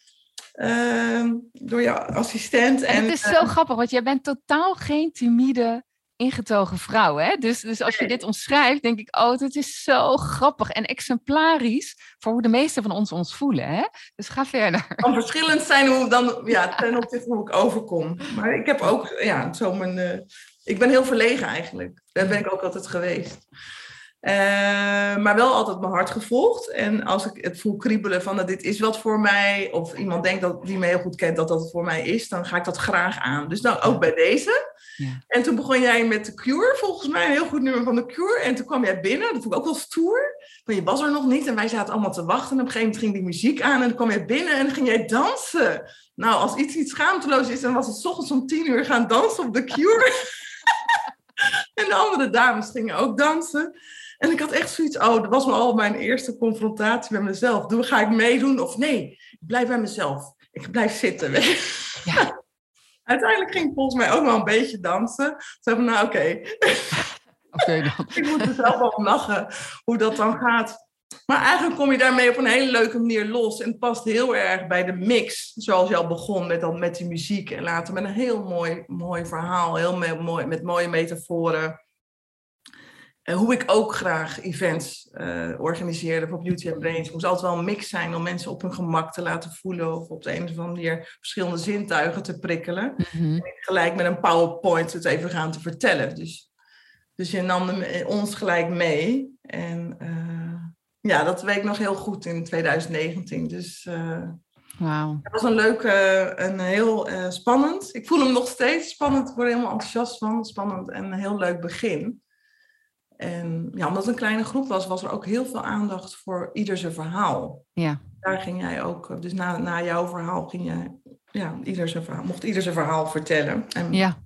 Ehm, door jouw assistent. En, en het is zo grappig, want jij bent totaal geen timide ingetogen vrouw. Hè? Dus, dus als je dit omschrijft, denk ik, oh, het is zo grappig en exemplarisch voor hoe de meeste van ons ons voelen. Hè? Dus ga verder. Het kan verschillend zijn hoe dan, ja, ten opzichte hoe ik overkom. Maar ik heb ook, ja, zo mijn, uh, ik ben heel verlegen eigenlijk. Daar ben ik ook altijd geweest. Uh, maar wel altijd mijn hart gevolgd. En als ik het voel kriebelen van dat dit is wat voor mij, of iemand denkt dat die me heel goed kent dat dat het voor mij is, dan ga ik dat graag aan. Dus dan ook bij deze. Ja. En toen begon jij met de Cure, volgens mij een heel goed nummer van de Cure. En toen kwam jij binnen, dat vond ik ook wel stoer. Maar je was er nog niet en wij zaten allemaal te wachten. En op een gegeven moment ging die muziek aan en dan kwam jij binnen en dan ging jij dansen. Nou, als iets iets schaamteloos is, dan was het s ochtends om tien uur gaan dansen op de Cure. en de andere dames gingen ook dansen. En ik had echt zoiets, oh, dat was al mijn eerste confrontatie met mezelf. Doe, ga ik meedoen of nee? Ik blijf bij mezelf. Ik blijf zitten. Ja. Uiteindelijk ging ik volgens mij ook wel een beetje dansen. Zo van, nou oké. Okay. ik moet er zelf wel lachen hoe dat dan gaat. Maar eigenlijk kom je daarmee op een hele leuke manier los. En het past heel erg bij de mix, zoals je al begon met, dan, met die muziek. En later met een heel mooi, mooi verhaal, heel mooi, met mooie metaforen. En hoe ik ook graag events uh, organiseerde voor Beauty and Brains. Het moest altijd wel een mix zijn om mensen op hun gemak te laten voelen. Of op de een of andere manier verschillende zintuigen te prikkelen. Mm en gelijk met een PowerPoint het even gaan te vertellen. Dus, dus je nam ons gelijk mee. En uh, ja, dat weet ik nog heel goed in 2019. Dus wow. het was een leuke, een heel spannend. Ik voel hem nog steeds spannend. Ik word er helemaal enthousiast van. Spannend en een heel leuk begin. En ja, omdat het een kleine groep was, was er ook heel veel aandacht voor ieder zijn verhaal. Ja. Daar ging jij ook, dus na, na jouw verhaal ging je, ja, ieder zijn verhaal, mocht ieder zijn verhaal vertellen. En ja.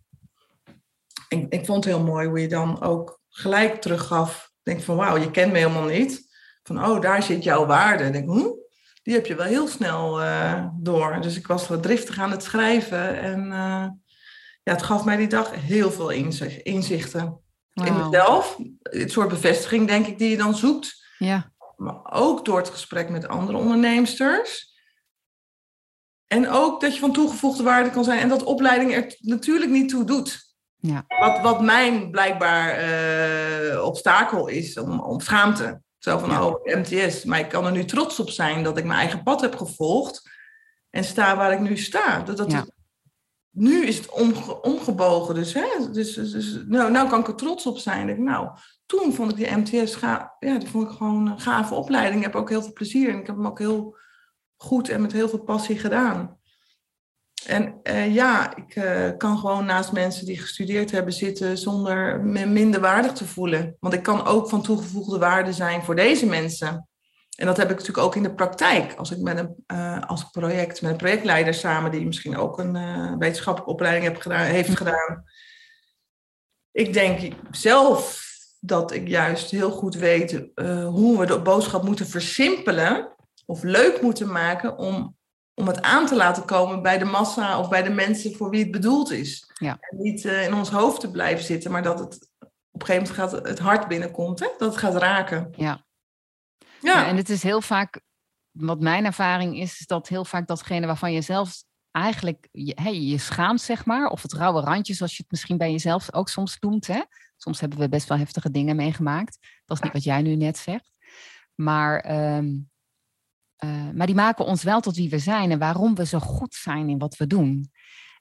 Ik, ik vond het heel mooi hoe je dan ook gelijk teruggaf. Denk van, wauw, je kent me helemaal niet. Van, oh, daar zit jouw waarde. Denk, hm, die heb je wel heel snel uh, door. Dus ik was wat driftig aan het schrijven. En uh, ja, het gaf mij die dag heel veel inzicht, in mezelf. Het soort bevestiging, denk ik, die je dan zoekt. Ja. Maar ook door het gesprek met andere onderneemsters. En ook dat je van toegevoegde waarde kan zijn en dat opleiding er natuurlijk niet toe doet. Ja. Wat, wat mijn blijkbaar uh, obstakel is, om, om schaamte. Zo van, ja. oh, MTS. Maar ik kan er nu trots op zijn dat ik mijn eigen pad heb gevolgd. En sta waar ik nu sta. Dat, dat, ja nu is het omge omgebogen. Dus, hè, dus, dus, dus nou, nou kan ik er trots op zijn. Ik, nou, toen vond ik die MTS ja, die vond ik gewoon een gave opleiding. Ik heb ook heel veel plezier en ik heb hem ook heel goed en met heel veel passie gedaan. En uh, ja, ik uh, kan gewoon naast mensen die gestudeerd hebben zitten zonder me minder waardig te voelen. Want ik kan ook van toegevoegde waarde zijn voor deze mensen. En dat heb ik natuurlijk ook in de praktijk. Als ik met een uh, als project, met een projectleider samen, die misschien ook een uh, wetenschappelijke opleiding heb gedaan, heeft gedaan. Ik denk zelf dat ik juist heel goed weet uh, hoe we de boodschap moeten versimpelen of leuk moeten maken om, om het aan te laten komen bij de massa of bij de mensen voor wie het bedoeld is. Ja. En niet in ons hoofd te blijven zitten, maar dat het op een gegeven moment gaat het hart binnenkomt, hè? dat het gaat raken. Ja. Ja. En het is heel vaak, wat mijn ervaring is, is dat heel vaak datgene waarvan je zelf eigenlijk je, hey, je schaamt, zeg maar. Of het rauwe randje, zoals je het misschien bij jezelf ook soms noemt. Hè? Soms hebben we best wel heftige dingen meegemaakt. Dat is niet wat jij nu net zegt. Maar, um, uh, maar die maken ons wel tot wie we zijn en waarom we zo goed zijn in wat we doen.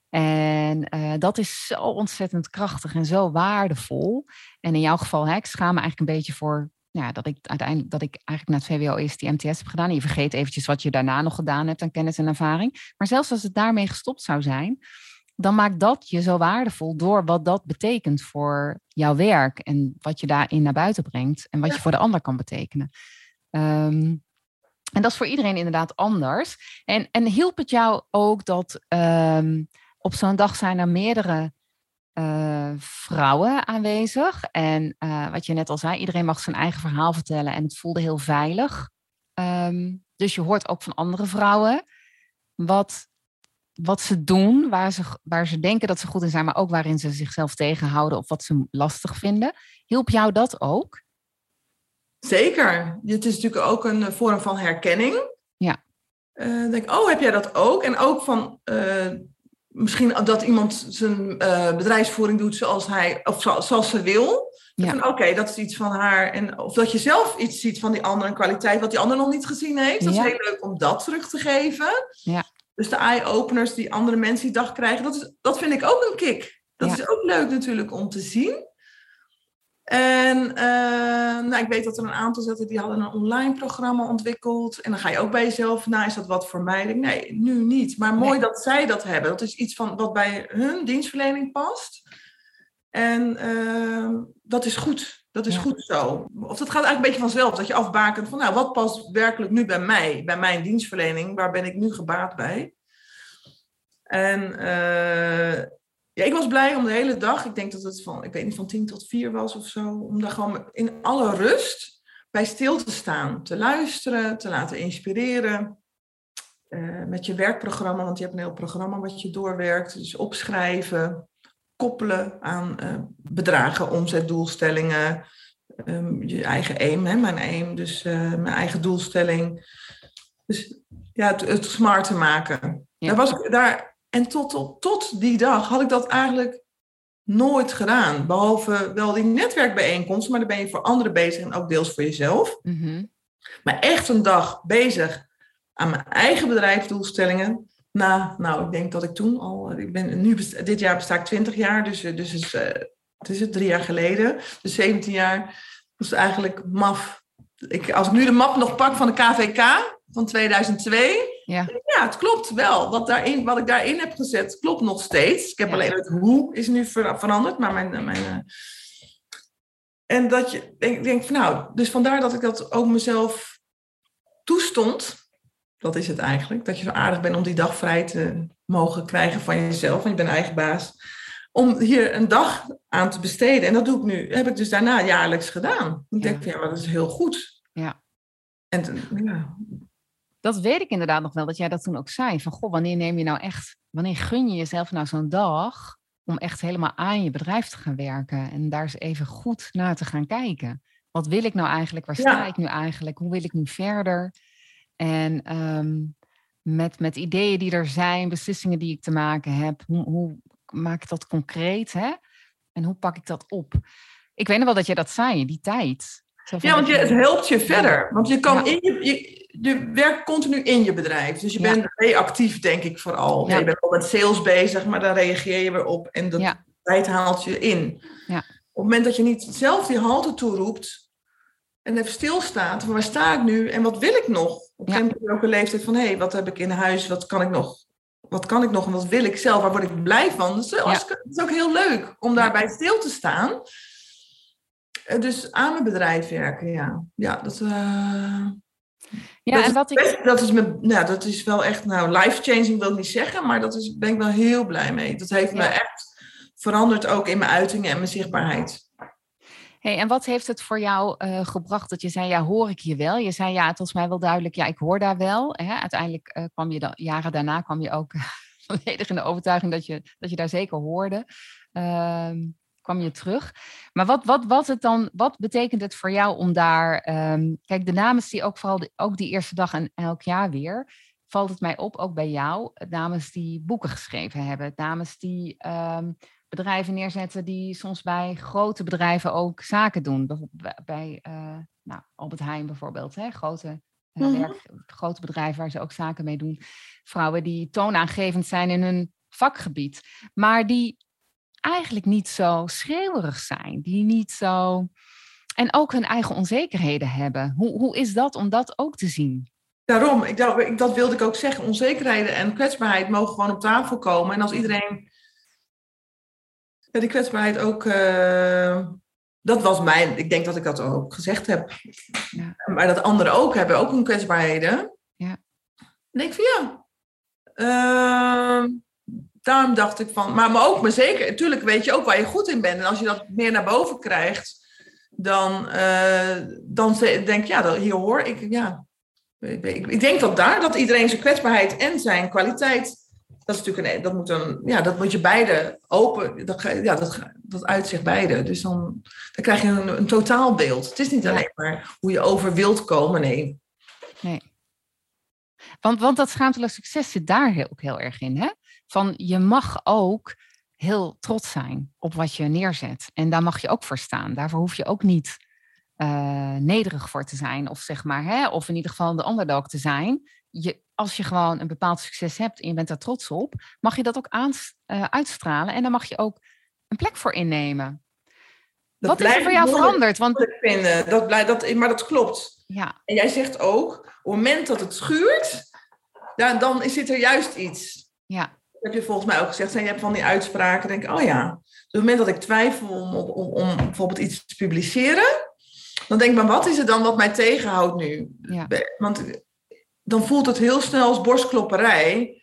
En uh, dat is zo ontzettend krachtig en zo waardevol. En in jouw geval, hè, ik schaam me eigenlijk een beetje voor ja, dat ik uiteindelijk dat ik eigenlijk na het VWO eerst die MTS heb gedaan. En je vergeet eventjes wat je daarna nog gedaan hebt aan kennis en ervaring. Maar zelfs als het daarmee gestopt zou zijn, dan maakt dat je zo waardevol door wat dat betekent voor jouw werk en wat je daarin naar buiten brengt en wat je voor de ander kan betekenen. Ehm, en dat is voor iedereen inderdaad anders. En, en hielp het jou ook dat ehm, op zo'n dag zijn er meerdere uh, vrouwen aanwezig. En uh, wat je net al zei, iedereen mag zijn eigen verhaal vertellen en het voelde heel veilig. Um, dus je hoort ook van andere vrouwen wat, wat ze doen, waar ze, waar ze denken dat ze goed in zijn, maar ook waarin ze zichzelf tegenhouden of wat ze lastig vinden. Hielp jou dat ook? Zeker. Het is natuurlijk ook een vorm van herkenning. Ja. Uh, denk, oh, heb jij dat ook? En ook van, misschien dat iemand zijn uh, bedrijfsvoering doet zoals hij of zoals ze wil. Ja. Oké, dat is iets van haar. En, of dat je zelf iets ziet van die andere een kwaliteit wat die ander nog niet gezien heeft. Dat is heel leuk om dat terug te geven. Ja. Dus de eye-openers die andere mensen die dag krijgen, dat, is, dat vind ik ook een kick. Dat is ook leuk natuurlijk om te zien. En uh, nou, ik weet dat er een aantal zetten die hadden een online programma ontwikkeld. En dan ga je ook bij jezelf, nou is dat wat voor mij? Denk, nee, nu niet. Maar mooi dat zij dat hebben. Dat is iets van wat bij hun dienstverlening past. En uh, dat is goed. Dat is goed zo. Of dat gaat eigenlijk een beetje vanzelf. Dat je afbakent van, nou, wat past werkelijk nu bij mij? Bij mijn dienstverlening? Waar ben ik nu gebaat bij? En uh, ja, ik was blij om de hele dag, ik denk dat het van, ik weet niet, van tien tot vier was of zo, om daar gewoon in alle rust bij stil te staan, te luisteren, te laten inspireren. Uh, met je werkprogramma, want je hebt een heel programma wat je doorwerkt. Dus opschrijven, koppelen aan uh, bedragen, omzetdoelstellingen, um, je eigen aim, hè, mijn aim, dus uh, mijn eigen doelstelling. Dus ja, het, het smarter maken. Ja. Daar was ik, daar, en tot, tot, tot die dag had ik dat eigenlijk nooit gedaan. Behalve wel die netwerkbijeenkomsten, maar dan ben je voor anderen bezig en ook deels voor jezelf. Mhm. Maar echt een dag bezig aan mijn eigen bedrijfsdoelstellingen. Na, nou, ik denk dat ik toen al, ik ben, nu, dit jaar besta ik 20 jaar, dus, dus is, uh, het is het drie jaar geleden, dus 17 jaar, was eigenlijk maf. Ik, als ik nu de map nog pak van de KVK van 2002, ja. ja, het klopt wel. Wat, daarin, wat ik daarin heb gezet, klopt nog steeds. Ik heb alleen het hoe is nu veranderd, maar mijn. mijn uh... en dat je denk, denk van nou, dus vandaar dat ik dat ook mezelf toestond. Dat is het eigenlijk. Dat je zo aardig bent om die dag vrij te mogen krijgen van jezelf. Want je bent eigen baas. Om hier een dag aan te besteden. En dat doe ik nu. Heb ik dus daarna jaarlijks gedaan. Ik denk van ja, maar dat is heel goed. Ja. En ja, dat weet ik inderdaad nog wel, dat jij dat toen ook zei. Van, goh, wanneer neem je nou echt, wanneer gun je jezelf nou zo'n dag om echt helemaal aan je bedrijf te gaan werken en daar eens even goed naar te gaan kijken. Wat wil ik nou eigenlijk? Waar sta ik nu eigenlijk? Hoe wil ik nu verder? En um, met, met ideeën die er zijn, beslissingen die ik te maken heb, hoe, hoe maak ik dat concreet? Hè? En hoe pak ik dat op? Ik weet nog wel dat jij dat zei, die tijd. Ja, want je, het helpt je verder. Want je kan in je, je, je werkt continu in je bedrijf. Dus je bent reactief, denk ik vooral. Je bent al met sales bezig, maar daar reageer je weer op. En dat tijd haalt je in. Op het moment dat je niet zelf die halte toeroept en even stilstaat, van waar sta ik nu en wat wil ik nog? Op een gegeven moment ook een leeftijd van, hé, hey, wat heb ik in huis, wat kan ik nog? Wat kan ik nog en wat wil ik zelf? Waar word ik blij van? Dus het is ook heel leuk om daarbij stil te staan. Eh, dus aan mijn bedrijf werken, ja. Ja, dat, uh, ja, dat en wat ik... dat, is me, nou, dat is wel echt, nou, life-changing wil ik niet zeggen, maar dat is, ben ik wel heel blij mee. Dat heeft me echt veranderd ook in mijn uitingen en mijn zichtbaarheid. Hey, en wat heeft het voor jou uh, gebracht dat je zei, ja, hoor ik je wel? Je zei, ja, het was mij wel duidelijk, ja, ik hoor daar wel. Hè? Uiteindelijk uh, kwam je dan, jaren daarna kwam je ook volledig in de overtuiging dat je, dat je daar zeker hoorde. Uh, kwam je terug. Maar wat, wat, wat, het dan, wat betekent het voor jou om daar... Um, kijk, de namens die ook vooral ook die eerste dag en elk jaar weer... valt het mij op, ook bij jou, namens die boeken geschreven hebben. Namens die um, bedrijven neerzetten die soms bij grote bedrijven ook zaken doen. Bijvoorbeeld bij uh, nou, Albert Heijn bijvoorbeeld, hè? Grote uh, werk, grote bedrijven waar ze ook zaken mee doen. Vrouwen die toonaangevend zijn in hun vakgebied, maar die eigenlijk niet zo schreeuwerig zijn. Die niet zo En ook hun eigen onzekerheden hebben. Hoe, hoe is dat om dat ook te zien? Daarom, ik, dat, dat wilde ik ook zeggen. Onzekerheden en kwetsbaarheid mogen gewoon op tafel komen. En als iedereen ja, die kwetsbaarheid ook. Uh, dat was mijn. Ik denk dat ik dat ook gezegd heb. Ja. Maar dat anderen ook hebben, ook hun kwetsbaarheden. Ja. Dan denk ik van ja. Uh, daarom dacht ik van. Maar, maar ook, maar zeker. Natuurlijk weet je ook waar je goed in bent. En als je dat meer naar boven krijgt. Dan, uh, dan denk ik, ja, hier hoor ik. Ja, ik, ik denk dat daar dat iedereen zijn kwetsbaarheid en zijn kwaliteit dat is natuurlijk een, dat moet een, ja, dat moet je beide open, dat, ja, dat, dat uitzicht beide. Dus dan, dan krijg je een, een totaalbeeld. Het is niet alleen maar hoe je over wilt komen. Nee. Want, want dat schaamteloos succes zit daar ook heel erg in. Hè? Van je mag ook heel trots zijn op wat je neerzet. En daar mag je ook voor staan. Daarvoor hoef je ook niet uh, nederig voor te zijn. Of zeg maar, hè, of in ieder geval de underdog te zijn. Je, als je gewoon een bepaald succes hebt en je bent daar trots op, mag je dat ook uh, uitstralen en dan mag je ook een plek voor innemen. Dat Wat is er voor jou veranderd? Want... Vinden. Dat blijft, dat, maar dat klopt. Ja. En jij zegt ook, op het moment dat het schuurt, dan, dan zit er juist iets. Ja. Dat heb je volgens mij ook gezegd. En je hebt van die uitspraken, denk ik, oh ja. Dus op het moment dat ik twijfel om, om, om bijvoorbeeld iets te publiceren, dan denk ik, maar wat is het dan wat mij tegenhoudt nu? Ja. Want dan voelt het heel snel als borstklopperij.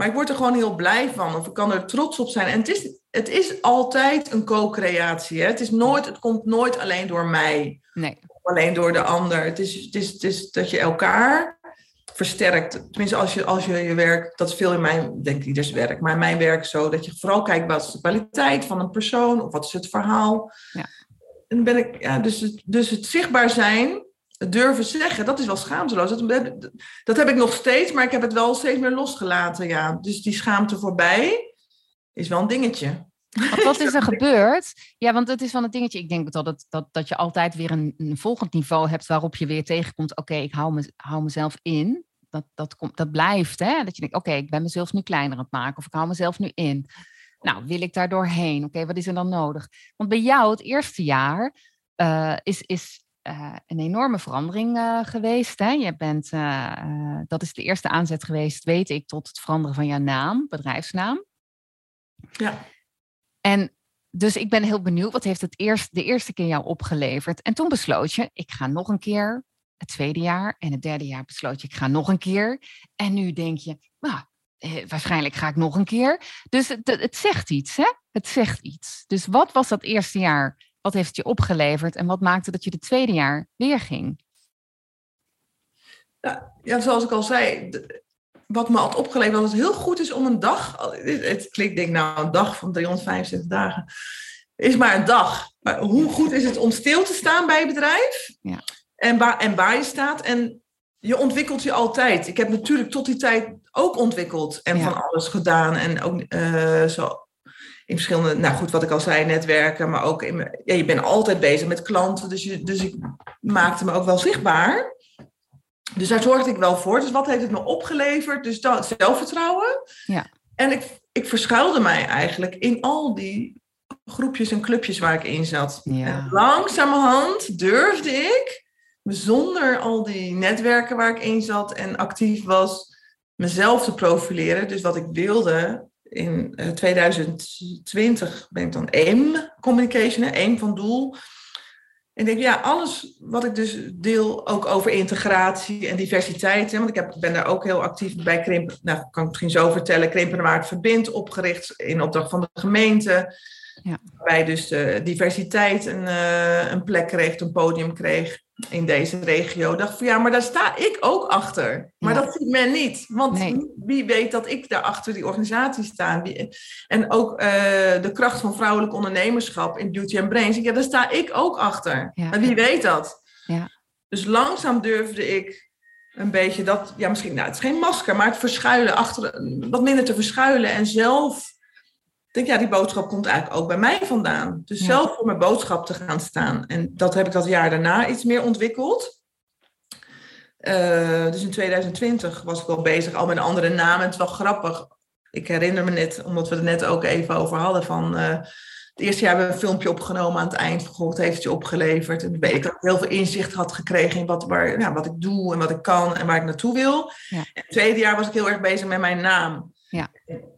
Maar ik word er gewoon heel blij van. Of ik kan er trots op zijn. En het is, het is altijd een co-creatie. Het, is nooit, het komt nooit alleen door mij. Nee. Of alleen door de ander. Het is, het, is, het is dat je elkaar versterkt. Tenminste, als je, als je je werk, dat is veel in mijn, denk ik, ieders werk, maar in mijn werk zo, dat je vooral kijkt wat is de kwaliteit van een persoon of wat is het verhaal. Ja. En ben ik, ja, dus, het, dus het zichtbaar zijn durven zeggen, dat is wel schaamteloos. Dat, dat heb ik nog steeds, maar ik heb het wel steeds meer losgelaten. Ja. Dus die schaamte voorbij is wel een dingetje. wat is er gebeurd? Ja, want het is van het dingetje. Ik denk dat, dat, dat, dat je altijd weer een, een volgend niveau hebt waarop je weer tegenkomt. Oké, ik hou, me, hou mezelf in. Dat, dat, komt, dat blijft. Hè? Dat je denkt, oké, ik ben mezelf nu kleiner aan het maken. Of ik hou mezelf nu in. Nou, wil ik daar doorheen? Oké, wat is er dan nodig? Want bij jou het eerste jaar uh, is, is uh, een enorme verandering uh, geweest. Hè? Je bent, uh, dat is de eerste aanzet geweest, weet ik, tot het veranderen van jouw naam, bedrijfsnaam. Ja. En dus ik ben heel benieuwd, wat heeft het eerst, de eerste keer jou opgeleverd? En toen besloot je, ik ga nog een keer, het tweede jaar en het derde jaar besloot je, ik ga nog een keer. En nu denk je, nou, eh, waarschijnlijk ga ik nog een keer. Dus het, het zegt iets, hè? Het zegt iets. Dus wat was dat eerste jaar wat heeft het je opgeleverd en wat maakte dat je het tweede jaar weer ging? Ja, ja zoals ik al zei, wat me had opgeleverd, dat het heel goed is om een dag, het klinkt denk nou een dag van 365 dagen, is maar een dag. Maar hoe goed is het om stil te staan bij je bedrijf? Ja. En, waar, en waar je staat. En je ontwikkelt je altijd. Ik heb natuurlijk tot die tijd ook ontwikkeld en van alles gedaan. En ook uh, zo in verschillende, nou goed, wat ik al zei, netwerken, maar ook in, ja, je bent altijd bezig met klanten, dus, je, dus ik maakte me ook wel zichtbaar. Dus daar zorgde ik wel voor. Dus wat heeft het me opgeleverd? Dus dat, zelfvertrouwen. Ja. En ik, ik verschuilde mij eigenlijk in al die groepjes en clubjes waar ik in zat. Ja. En langzamerhand durfde ik, zonder al die netwerken waar ik in zat en actief was, mezelf te profileren. Dus wat ik wilde, in 2020 eh, ben ik dan AIM Communication, AIM van doel. En ik denk, ja, alles wat ik dus deel, ook over integratie en diversiteit. Hè, want ik heb, ben daar ook heel actief bij Krimp, nou kan ik misschien zo vertellen, Krimpen Waard Verbind opgericht in opdracht van de gemeente. Ja. Waarbij dus de diversiteit een, uh, een plek kreeg, een podium kreeg in deze regio. dacht van ja, maar daar sta ik ook achter. Maar dat ziet men niet. Want wie weet dat ik daar achter die organisatie sta. En ook uh, de kracht van vrouwelijk ondernemerschap in Beauty and Brains. Ja, daar sta ik ook achter. Ja. Maar wie weet dat? Ja. Dus langzaam durfde ik een beetje dat, ja misschien, nou het is geen masker, maar het verschuilen achter, wat minder te verschuilen en zelf ik denk, ja, die boodschap komt eigenlijk ook bij mij vandaan. Dus zelf voor mijn boodschap te gaan staan. En dat heb ik dat jaar daarna iets meer ontwikkeld. Uh, dus in 2020 was ik al bezig, al met een andere naam. En het is wel grappig. Ik herinner me net, omdat we het net ook even over hadden, van uh, het eerste jaar hebben we een filmpje opgenomen aan het eind van God heeft je opgeleverd. En weet ik dat ik heel veel inzicht had gekregen in wat, waar, wat ik doe en wat ik kan en waar ik naartoe wil. Ja. En het tweede jaar was ik heel erg bezig met mijn naam. Ja.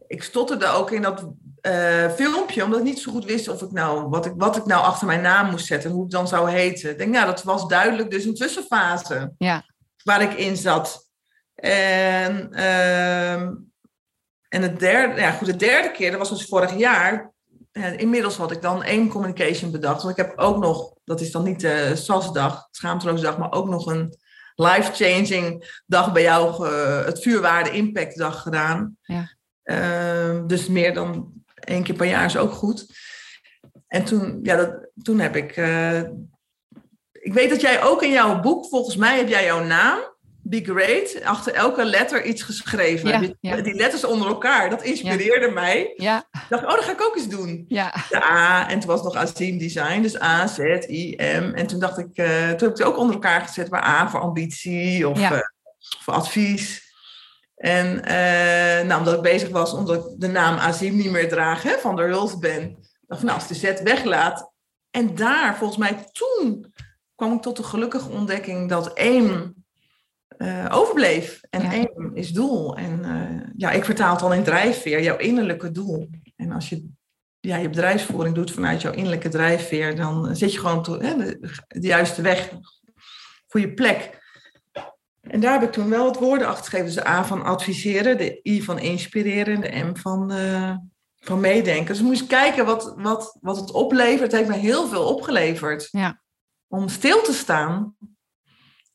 Ik stotterde ook in dat uh, filmpje, omdat ik niet zo goed wist of ik nou, wat, ik, wat ik nou achter mijn naam moest zetten en hoe ik dan zou heten. Ik denk, nou, dat was duidelijk dus een tussenfase ja. waar ik in zat. En, uh, en het derde, ja goed, de derde keer, dat was dus vorig jaar. En inmiddels had ik dan één communication bedacht. Want ik heb ook nog, dat is dan niet de SAS-dag, schaamteloze dag, maar ook nog een life-changing dag bij jou, het vuurwaarde impact dag gedaan. Ja. Uh, dus meer dan één keer per jaar is ook goed. En toen, ja, dat, toen heb ik. Uh, ik weet dat jij ook in jouw boek, volgens mij heb jij jouw naam. Be Great, achter elke letter iets geschreven. Ja, die, ja. die, letters onder elkaar, dat inspireerde mij. Ja. Ik dacht, oh, dat ga ik ook eens doen. Ja. De A, en toen was nog Azim Design, dus A, Z, I, M. En toen dacht ik, uh, toen heb ik het ook onder elkaar gezet, maar A voor ambitie of uh, voor advies. En uh, nou, omdat ik bezig was, omdat ik de naam Azim niet meer draag, hè, van der Hulst ben. dacht van, nou, als de Z weglaat. En daar, volgens mij toen, kwam ik tot de gelukkige ontdekking dat één uh, overbleef. En ja. één is doel. En uh, ja, ik vertaal het dan in drijfveer, jouw innerlijke doel. En als je ja, je bedrijfsvoering doet vanuit jouw innerlijke drijfveer, dan zit je gewoon to, hè, de, de, juiste weg voor je plek. En daar heb ik toen wel wat woorden achter gegeven. Dus de A van adviseren, de I van inspireren, de M van, uh, van meedenken. Dus moest kijken wat, wat, wat het oplevert. Het heeft me heel veel opgeleverd. Ja. Om stil te staan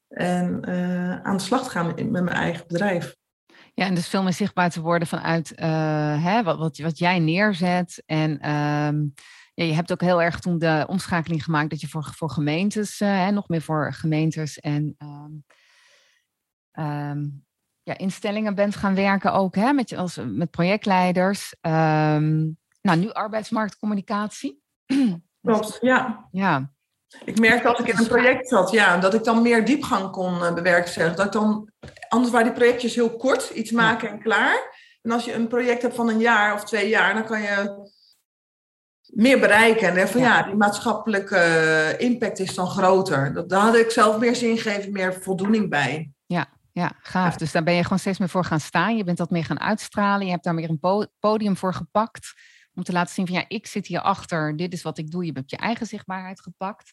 en uh, aan de slag te gaan met, mijn eigen bedrijf. Ja, en dus veel meer zichtbaar te worden vanuit uh, hè, wat, wat, wat jij neerzet. En um, ja, je hebt ook heel erg toen de omschakeling gemaakt dat je voor, voor gemeentes, hè, nog meer voor gemeentes en um, um, ja, instellingen bent gaan werken ook, hè, met, als, met projectleiders. nou, nu arbeidsmarktcommunicatie. Klopt, ja. Ja. Ik merkte als ik in een project zat, ja, dat ik dan meer diepgang kon uh, bewerkstelligen. Dat ik dan, anders waren die projectjes heel kort, iets maken en klaar. En als je een project hebt van een jaar of twee jaar, dan kan je meer bereiken. En van ja, ja die maatschappelijke impact is dan groter. Dat, daar had ik zelf meer zin gegeven, meer voldoening bij. Ja, ja, gaaf. Ja. Dus daar ben je gewoon steeds meer voor gaan staan. Je bent dat meer gaan uitstralen. Je hebt daar meer een podium voor gepakt om te laten zien van ja, ik zit hier achter, dit is wat ik doe. Je hebt je eigen zichtbaarheid gepakt.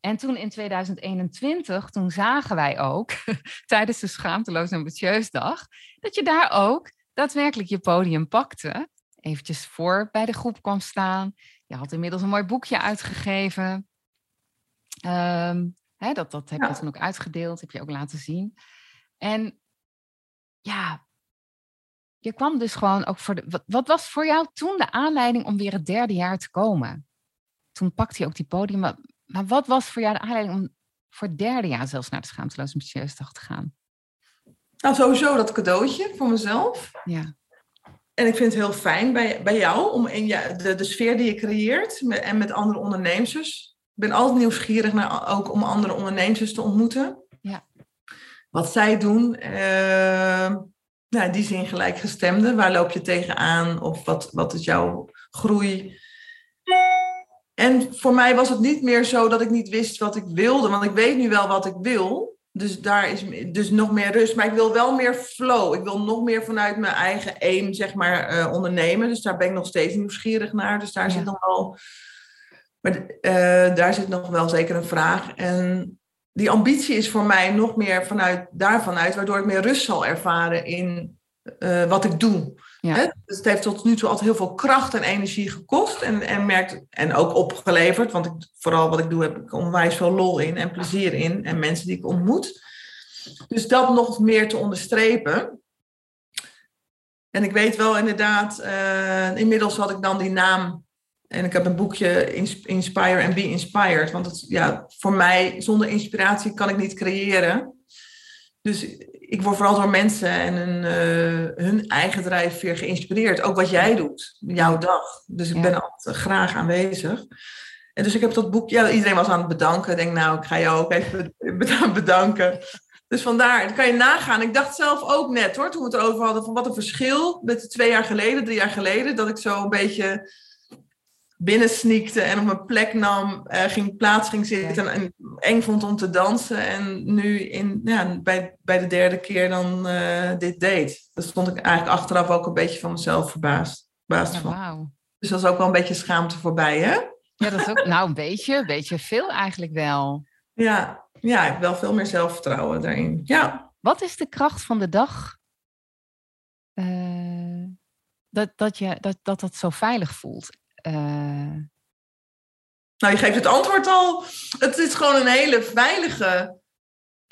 En toen in 2021, toen zagen wij ook tijdens de Schaamteloos en Ambitieusdag, dat je daar ook daadwerkelijk je podium pakte. Eventjes voor bij de groep kwam staan. Je had inmiddels een mooi boekje uitgegeven. Um, hè, dat, dat heb je ja. toen ook uitgedeeld, heb je ook laten zien. En ja, je kwam dus gewoon ook voor de. Wat, wat, was voor jou toen de aanleiding om weer het derde jaar te komen? Toen pakte je ook die podium. Maar, maar wat was voor jou de aanleiding om voor het derde jaar zelfs naar de Schaamteloos Ambitieusdag te gaan? Nou, sowieso dat cadeautje voor mezelf. Ja. En ik vind het heel fijn bij, bij jou om in je, de, de sfeer die je creëert met, en met andere ondernemers. Ik ben altijd nieuwsgierig naar ook om andere ondernemers te ontmoeten. Wat zij doen. Uh, nou, in die zin gelijkgestemde. Waar loop je tegenaan? Of wat, wat is jouw groei? En voor mij was het niet meer zo dat ik niet wist wat ik wilde. Want ik weet nu wel wat ik wil. Dus daar is dus nog meer rust. Maar ik wil wel meer flow. Ik wil nog meer vanuit mijn eigen aim, zeg maar, uh, ondernemen. Dus daar ben ik nog steeds nieuwsgierig naar. Dus daar ja. zit nog wel... Maar uh, daar zit nog wel zeker een vraag. En die ambitie is voor mij nog meer vanuit daarvan uit, waardoor ik meer rust zal ervaren in uh, wat ik doe. Ja. Dus het heeft tot nu toe altijd heel veel kracht en energie gekost en, en, merkt, en ook opgeleverd, want ik, vooral wat ik doe heb ik onwijs veel lol in en plezier in en mensen die ik ontmoet. Dus dat nog meer te onderstrepen. En ik weet wel inderdaad, uh, inmiddels had ik dan die naam en ik heb een boekje Inspire and Be Inspired. Want het, ja, voor mij, zonder inspiratie kan ik niet creëren. Dus ik word vooral door mensen en hun, uh, hun eigen drijfveer geïnspireerd. Ook wat jij doet, jouw dag. Dus ik ja. ben altijd graag aanwezig. En dus ik heb dat boek, ja, iedereen was aan het bedanken. Ik denk, nou, ik ga jou ook even bedanken. Dus vandaar, dat kan je nagaan. Ik dacht zelf ook net hoor, toen we het erover hadden, van wat een verschil met twee jaar geleden, drie jaar geleden, dat ik zo een beetje binnensneakte en op mijn plek nam, uh, ging plaats ging zitten en eng vond om te dansen. En nu in, ja, bij, bij de derde keer dan uh, dit deed. Daar stond ik eigenlijk achteraf ook een beetje van mezelf verbaasd, verbaasd van. Dus dat is ook wel een beetje schaamte voorbij, hè? Ja, dat is ook, nou een beetje, een beetje veel eigenlijk wel. Ja, ja, ik heb wel veel meer zelfvertrouwen daarin. Ja. Wat is de kracht van de dag uh, dat, dat, je, dat, dat dat zo veilig voelt? Uh... Nou, je geeft het antwoord al. Het is gewoon een hele veilige,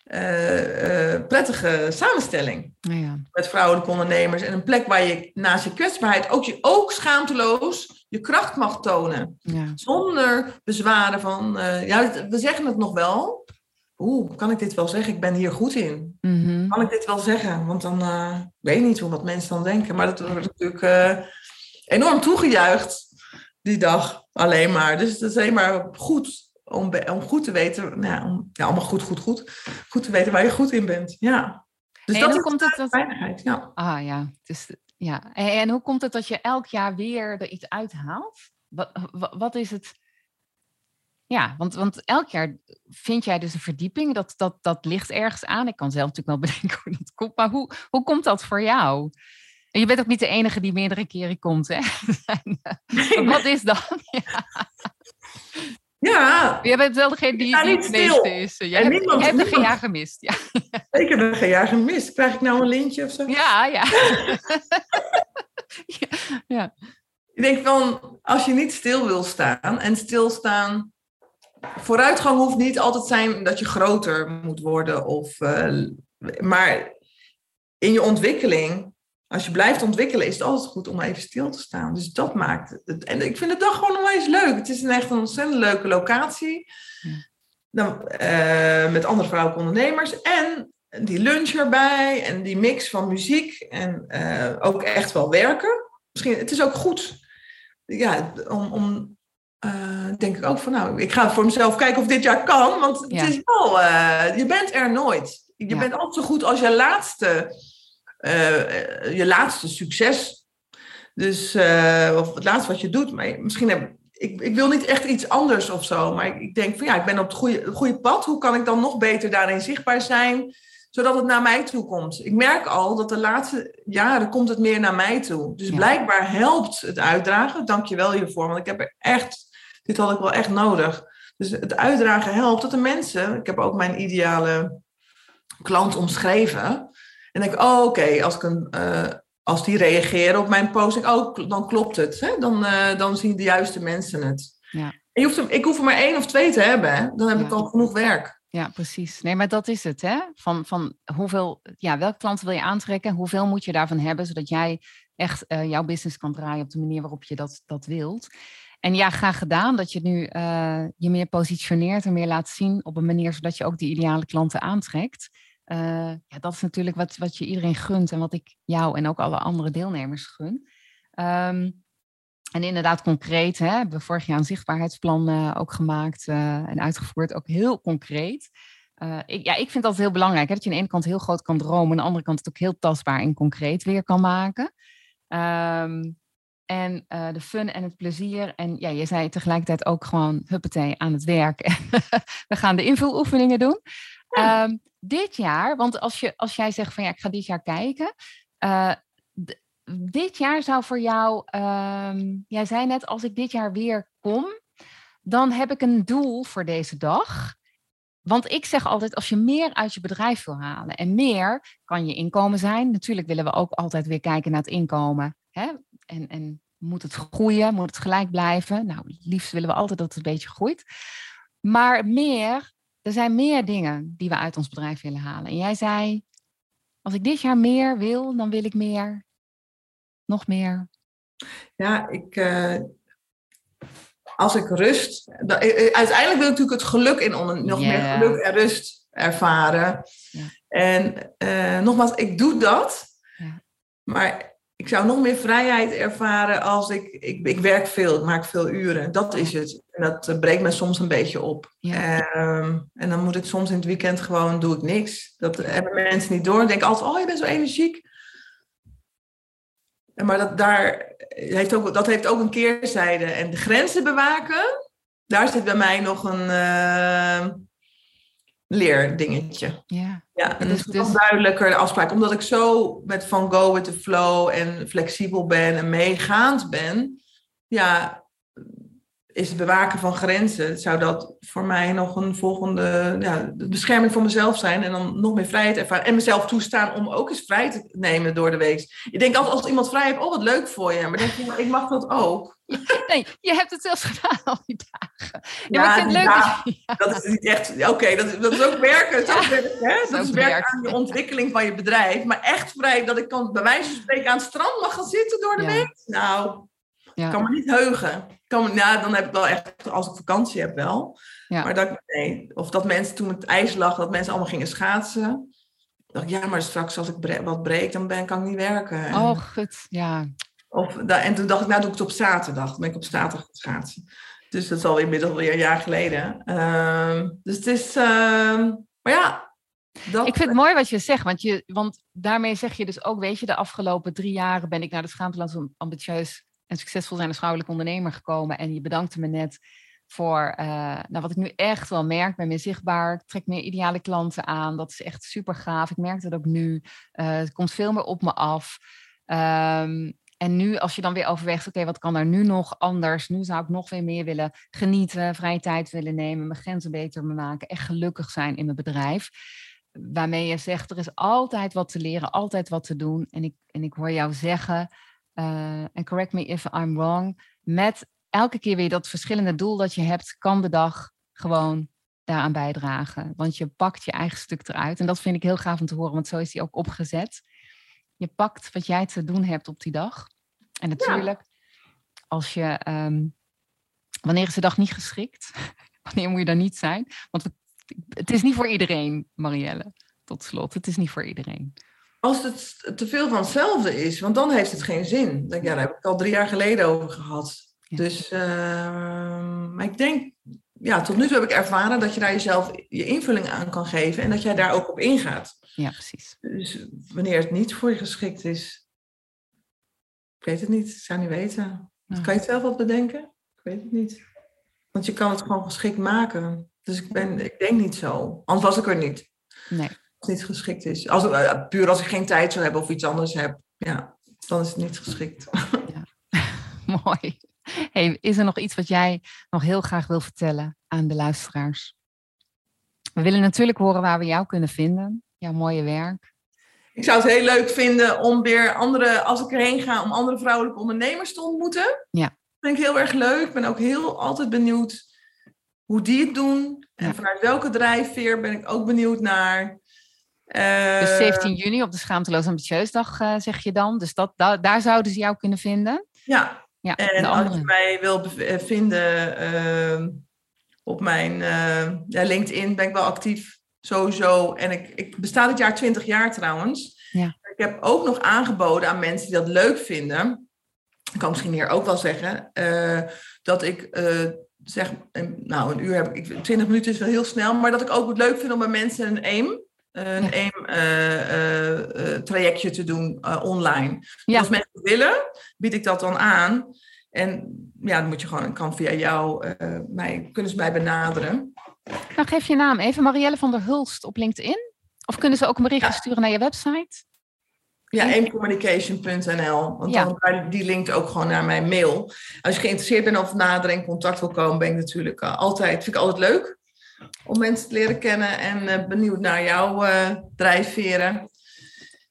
uh, prettige samenstelling. Ja. Met vrouwelijke ondernemers. En een plek waar je naast je kwetsbaarheid ook, je, ook schaamteloos je kracht mag tonen. Ja. Zonder bezwaren van, ja, we zeggen het nog wel. Oeh, kan ik dit wel zeggen? Ik ben hier goed in. Mm Kan ik dit wel zeggen? Want dan weet ik niet hoe wat mensen dan denken. Maar dat wordt natuurlijk enorm toegejuicht die dag alleen maar. Dus het is alleen maar goed om, om goed te weten, ja, om, ja, allemaal goed, goed, goed, goed te weten waar je goed in bent. Ja. Dus dat is komt het dat... veiligheid. Ja. Ah ja, dus, ja. En, en, hoe komt het dat je elk jaar weer er iets uithaalt? Wat, wat, wat is het? Ja, want, want elk jaar vind jij dus een verdieping, dat, dat, dat ligt ergens aan. Ik kan zelf natuurlijk wel bedenken hoe dat komt, maar hoe, hoe komt dat voor jou? En je bent ook niet de enige die meerdere keren komt, hè? Wat is dat? ja. Ja. Jij bent wel degene die, het meeste is. Jij hebt, niemand, hebt er geen jaar gemist. Ja. Ik heb er geen jaar gemist. Krijg ik nou een lintje of zo? Ja, ja. ja. Ik denk van, als je niet stil wil staan en stilstaan... Vooruitgang hoeft niet altijd zijn dat je groter moet worden. Of, uh, maar in je ontwikkeling als je blijft ontwikkelen, is het altijd goed om even stil te staan. Dus dat maakt het. En ik vind de dag gewoon nog eens leuk. Het is een echt een ontzettend leuke locatie. Dan, uh, met andere vrouwelijke ondernemers. En die lunch erbij. En die mix van muziek. En uh, ook echt wel werken. Misschien, het is ook goed. Ja, om, om uh, denk ik ook van nou, ik ga voor mezelf kijken of dit jaar kan. Want het is wel, je bent er nooit. Je bent altijd zo goed als je laatste je laatste succes. Dus, uh, of het laatste wat je doet. Maar misschien heb ik, ik wil niet echt iets anders of zo. Maar ik, ik denk van ja, ik ben op het goede, goede pad. Hoe kan ik dan nog beter daarin zichtbaar zijn? Zodat het naar mij toe komt. Ik merk al dat de laatste jaren komt het meer naar mij toe. Dus blijkbaar helpt het uitdragen. Dank je wel hiervoor. Want ik heb er echt, dit had ik wel echt nodig. Dus het uitdragen helpt dat de mensen, ik heb ook mijn ideale klant omschreven. En denk ik, oh oké, als, ik een, uh, als die reageren op mijn posting, oh, dan klopt het. Hè? Dan, uh, dan zien de juiste mensen het. Ja. En je hoeft er, ik hoef er maar één of twee te hebben, hè? dan heb ja. ik al genoeg werk. Ja, precies. Nee, maar dat is het, hè? Van, van hoeveel, ja, welke klanten wil je aantrekken? Hoeveel moet je daarvan hebben, zodat jij echt uh, jouw business kan draaien op de manier waarop je dat, dat wilt? En ja, graag gedaan dat je nu uh, je meer positioneert en meer laat zien op een manier zodat je ook die ideale klanten aantrekt. Uh, ja, dat is natuurlijk wat, wat je iedereen gunt en wat ik jou en ook alle andere deelnemers gun. Um, en inderdaad concreet, hè, hebben we vorig jaar een zichtbaarheidsplan uh, ook gemaakt uh, en uitgevoerd, ook heel concreet. ik, ja, ik vind dat heel belangrijk, hè, dat je aan de ene kant heel groot kan dromen, aan de andere kant het ook heel tastbaar en concreet weer kan maken. Um, en de fun en het plezier. En ja, je zei tegelijkertijd ook gewoon huppatee aan het werk. we gaan de invuloefeningen doen. Ja. Um, dit jaar, want als, je, als jij zegt van ja, ik ga dit jaar kijken. Uh, dit jaar zou voor jou, um, jij zei net, als ik dit jaar weer kom, dan heb ik een doel voor deze dag. Want ik zeg altijd, als je meer uit je bedrijf wil halen en meer kan je inkomen zijn. Natuurlijk willen we ook altijd weer kijken naar het inkomen. Hè? En, en moet het groeien, moet het gelijk blijven? Nou, liefst willen we altijd dat het een beetje groeit. Maar meer er zijn meer dingen die we uit ons bedrijf willen halen. En jij zei, als ik dit jaar meer wil, dan wil ik meer. Nog meer. Ja, ik, uh, als ik rust. Dan, eh, eh, uiteindelijk wil ik natuurlijk het geluk in onder, nog meer geluk en rust ervaren. Ja. En uh, nogmaals, ik doe dat. Ja. Maar ik zou nog meer vrijheid ervaren als ik, ik, ik werk veel, ik maak veel uren. Dat is het. En dat eh, breekt me soms een beetje op. Um, en dan moet ik soms in het weekend gewoon, doe ik niks. Dat hebben mensen niet door. Ik denk altijd, oh je bent zo energiek. Maar dat, daar heeft ook, dat heeft ook een keerzijde. En de grenzen bewaken, daar zit bij mij nog een uh, leerdingetje. Ja. Ja, en dus, dus... duidelijker de afspraak. Omdat ik zo met van go with the flow en flexibel ben en meegaand ben. Ja, is het bewaken van grenzen, zou dat voor mij nog een volgende ja, bescherming voor mezelf zijn. En dan nog meer vrijheid ervaren. En mezelf toestaan om ook eens vrij te nemen door de week. Ik denk altijd als iemand vrij heeft, oh wat leuk voor je. Maar denk je, ik mag dat ook. Nee, je hebt het zelfs gedaan al die dagen. Ja, maar ik vind het leuk. dat, dat is niet echt, oké, dat, dat, is ook werken. Dat, is ook werken, hè? dat, is werken aan de ontwikkeling van je bedrijf. Maar echt vrij dat ik kan bij wijze van spreken aan het strand mag gaan zitten door de week. Nou, ja. kan me niet heugen. Kan, dan heb ik wel echt, als ik vakantie heb wel. Ja. Maar dat, nee, of dat mensen toen het ijs lag, dat mensen allemaal gingen schaatsen. dacht ik, ja, maar straks als ik wat breek, dan ben, kan ik niet werken. Oh, goed, ja. Of, en toen dacht ik, nou doe ik het op zaterdag. Dan ben ik op zaterdag gaan schaatsen. Dus dat is al inmiddels weer een jaar geleden. Uh, dus het is, uh, maar ja. Dat... Ik vind het mooi wat je zegt, want, je, want daarmee zeg je dus ook, weet je, de afgelopen drie jaren ben ik naar de Schaamteland ambitieus en succesvol zijn als vrouwelijke ondernemer gekomen. En je bedankte me net voor uh, nou, wat ik nu echt wel merk. Ben meer zichtbaar, trek meer ideale klanten aan. Dat is echt super gaaf. Ik merk dat ook nu. Uh, het komt veel meer op me af. Um, en nu, als je dan weer overweegt, oké, wat kan er nu nog anders? Nu zou ik nog weer meer willen genieten, vrije tijd willen nemen, mijn grenzen beter maken, echt gelukkig zijn in mijn bedrijf. Waarmee je zegt, er is altijd wat te leren, altijd wat te doen. En ik, en ik hoor jou zeggen, en uh, correct me if I'm wrong, met elke keer weer dat verschillende doel dat je hebt, kan de dag gewoon daaraan bijdragen. Want je pakt je eigen stuk eruit. En dat vind ik heel gaaf om te horen, want zo is die ook opgezet. Je pakt wat jij te doen hebt op die dag. En natuurlijk, als je, um, wanneer is de dag niet geschikt? wanneer moet je daar niet zijn? Want het is niet voor iedereen, Marielle, tot slot. Het is niet voor iedereen. Als het te veel van hetzelfde is, want dan heeft het geen zin. ja, daar heb ik het al drie jaar geleden over gehad. Dus, uh, maar ik denk, ja, tot nu toe heb ik ervaren dat je daar jezelf je invulling aan kan geven en dat jij daar ook op ingaat. Ja, precies. Dus wanneer het niet voor je geschikt is, ik weet het niet, ik zou niet weten. Kan je het zelf wat bedenken? Ik weet het niet. Want je kan het gewoon geschikt maken. Dus ik, ben, ik denk niet zo. Anders was ik er niet. Nee. Het niet geschikt is. Als, uh, puur als ik geen tijd zou hebben of iets anders heb, ja, dan is het niet geschikt. Ja. Mooi. Hey, is er nog iets wat jij nog heel graag wil vertellen aan de luisteraars? We willen natuurlijk horen waar we jou kunnen vinden, jouw mooie werk. Ik zou het heel leuk vinden om weer andere, als ik erheen ga, om andere vrouwelijke ondernemers te ontmoeten. Ja. Dat vind ik heel erg leuk. Ik ben ook heel altijd benieuwd hoe die het doen. En vanuit welke drijfveer ben ik ook benieuwd naar. Uh, dus 17 juni op de Schaamteloos Ambitieusdag uh, zeg je dan. Dus dat, daar zouden ze jou kunnen vinden. Ja, ja en als je mij wil eh, vinden ehm, op mijn ja, LinkedIn ben ik wel actief sowieso. En ik, ik besta dit jaar 20 jaar trouwens. Ja. Ik heb ook nog aangeboden aan mensen die dat leuk vinden. Ik kan misschien hier ook wel zeggen. Dat ik zeg, nou een uur heb ik, 20 minuten is wel heel snel. Maar dat ik ook het leuk vind om bij mensen een AIM een ja. AIM uh, trajectje te doen online. Ja. als mensen willen, bied ik dat dan aan. En ja, dan moet je gewoon, kan via jou, mij, kunnen ze mij benaderen. Nou, geef je naam even, Marielle van der Hulst op LinkedIn. Of kunnen ze ook een berichtje sturen naar je website? Ja, aimcommunication.nl. Want ja. dan die linkt ook gewoon naar mijn mail. Als je geïnteresseerd bent of nader in contact wil komen, ben ik natuurlijk altijd, vind ik altijd leuk om mensen te leren kennen en uh, benieuwd naar jouw uh, drijfveren.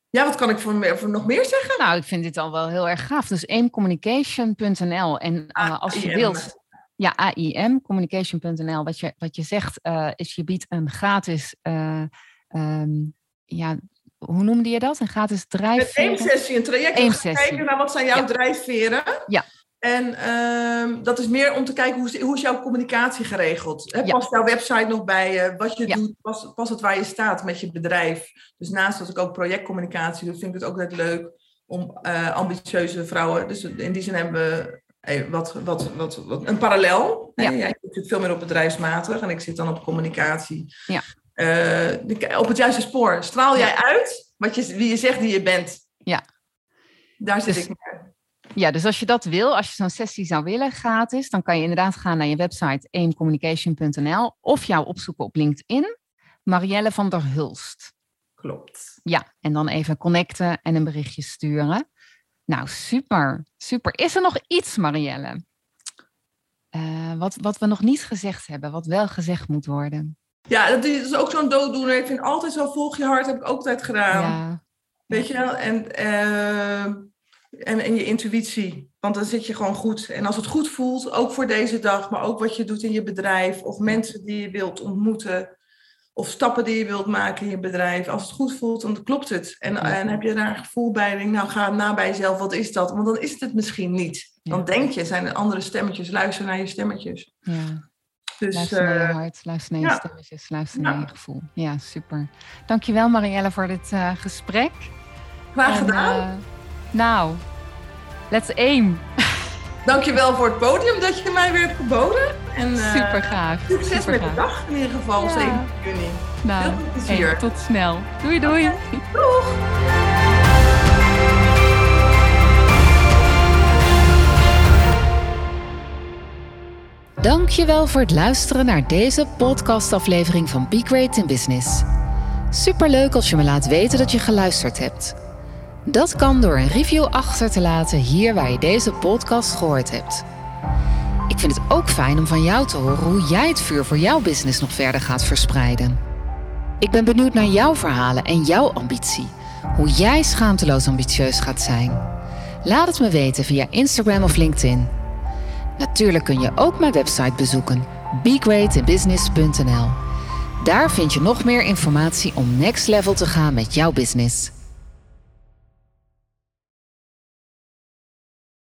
Ja, wat kan ik voor, voor, nog meer zeggen? Nou, ik vind dit al wel heel erg gaaf. Dus aimcommunication.nl. En ah, als je wilt, ja, AIM, communication.nl. Wat je, wat je zegt uh, is, je biedt een gratis, uh, um, ja, hoe noemde je dat? Een gratis drijfveer? Een sessie, een traject om te kijken naar wat zijn jouw ja. drijfveren. Ja. En um, dat is meer om te kijken, hoe is, hoe is jouw communicatie geregeld? He, past jouw website nog bij je? Wat je ja. doet, past, past het waar je staat met je bedrijf? Dus naast dat ik ook projectcommunicatie doe, vind ik het ook net leuk om uh, ambitieuze vrouwen... Dus in die zin hebben we wat, wat, wat, wat, een parallel. Ja. Jij zit veel meer op bedrijfsmatig en ik zit dan op communicatie. Ja. Uh, op het juiste spoor. Straal jij uit wat je, wie je zegt die je bent? Ja. Daar zit dus, ik mee. Ja, dus als je dat wil, als je zo'n sessie zou willen gratis, dan kan je inderdaad gaan naar je website aimcommunication.nl of jou opzoeken op LinkedIn. Marielle van der Hulst. Klopt. Ja, en dan even connecten en een berichtje sturen. Nou, super, super. Is er nog iets, Marielle? Uh, wat, wat we nog niet gezegd hebben, wat wel gezegd moet worden? Ja, dat is ook zo'n dooddoener. Ik vind altijd zo, volg je hart, heb ik ook altijd gedaan. Ja. Weet je wel? En, uh, en, en je intuïtie. Want dan zit je gewoon goed. En als het goed voelt, ook voor deze dag, maar ook wat je doet in je bedrijf, of mensen die je wilt ontmoeten, of stappen die je wilt maken in je bedrijf. Als het goed voelt, dan klopt het. En, en heb je daar een gevoel bij, denk, nou ga na bij jezelf, wat is dat? Want dan is het het misschien niet. Dan denk je, zijn er andere stemmetjes, luister naar je stemmetjes. Ja. Dus, luister naar je eh, hart, luister naar je stemmetjes, luister naar je gevoel. Ja, super. Dankjewel Marielle voor dit uh, gesprek. Graag gedaan. Uh, nou, let's aim. Dankjewel voor het podium dat je mij weer hebt geboden. En, uh, super gaaf. Succes super met de dag in ieder geval, ja. 7 juni. Nou, Heel veel plezier. tot snel. Doei doei. Okay. Doeg. Dankjewel voor het luisteren naar deze podcastaflevering van Be Great in Business. Superleuk als je me laat weten dat je geluisterd hebt. Dat kan door een review achter te laten hier waar je deze podcast gehoord hebt. Ik vind het ook fijn om van jou te horen hoe jij het vuur voor jouw business nog verder gaat verspreiden. Ik ben benieuwd naar jouw verhalen en jouw ambitie. Hoe jij schaamteloos ambitieus gaat zijn. Laat het me weten via Instagram of LinkedIn. Natuurlijk kun je ook mijn website bezoeken: begreatinbusiness.nl. Daar vind je nog meer informatie om next level te gaan met jouw business.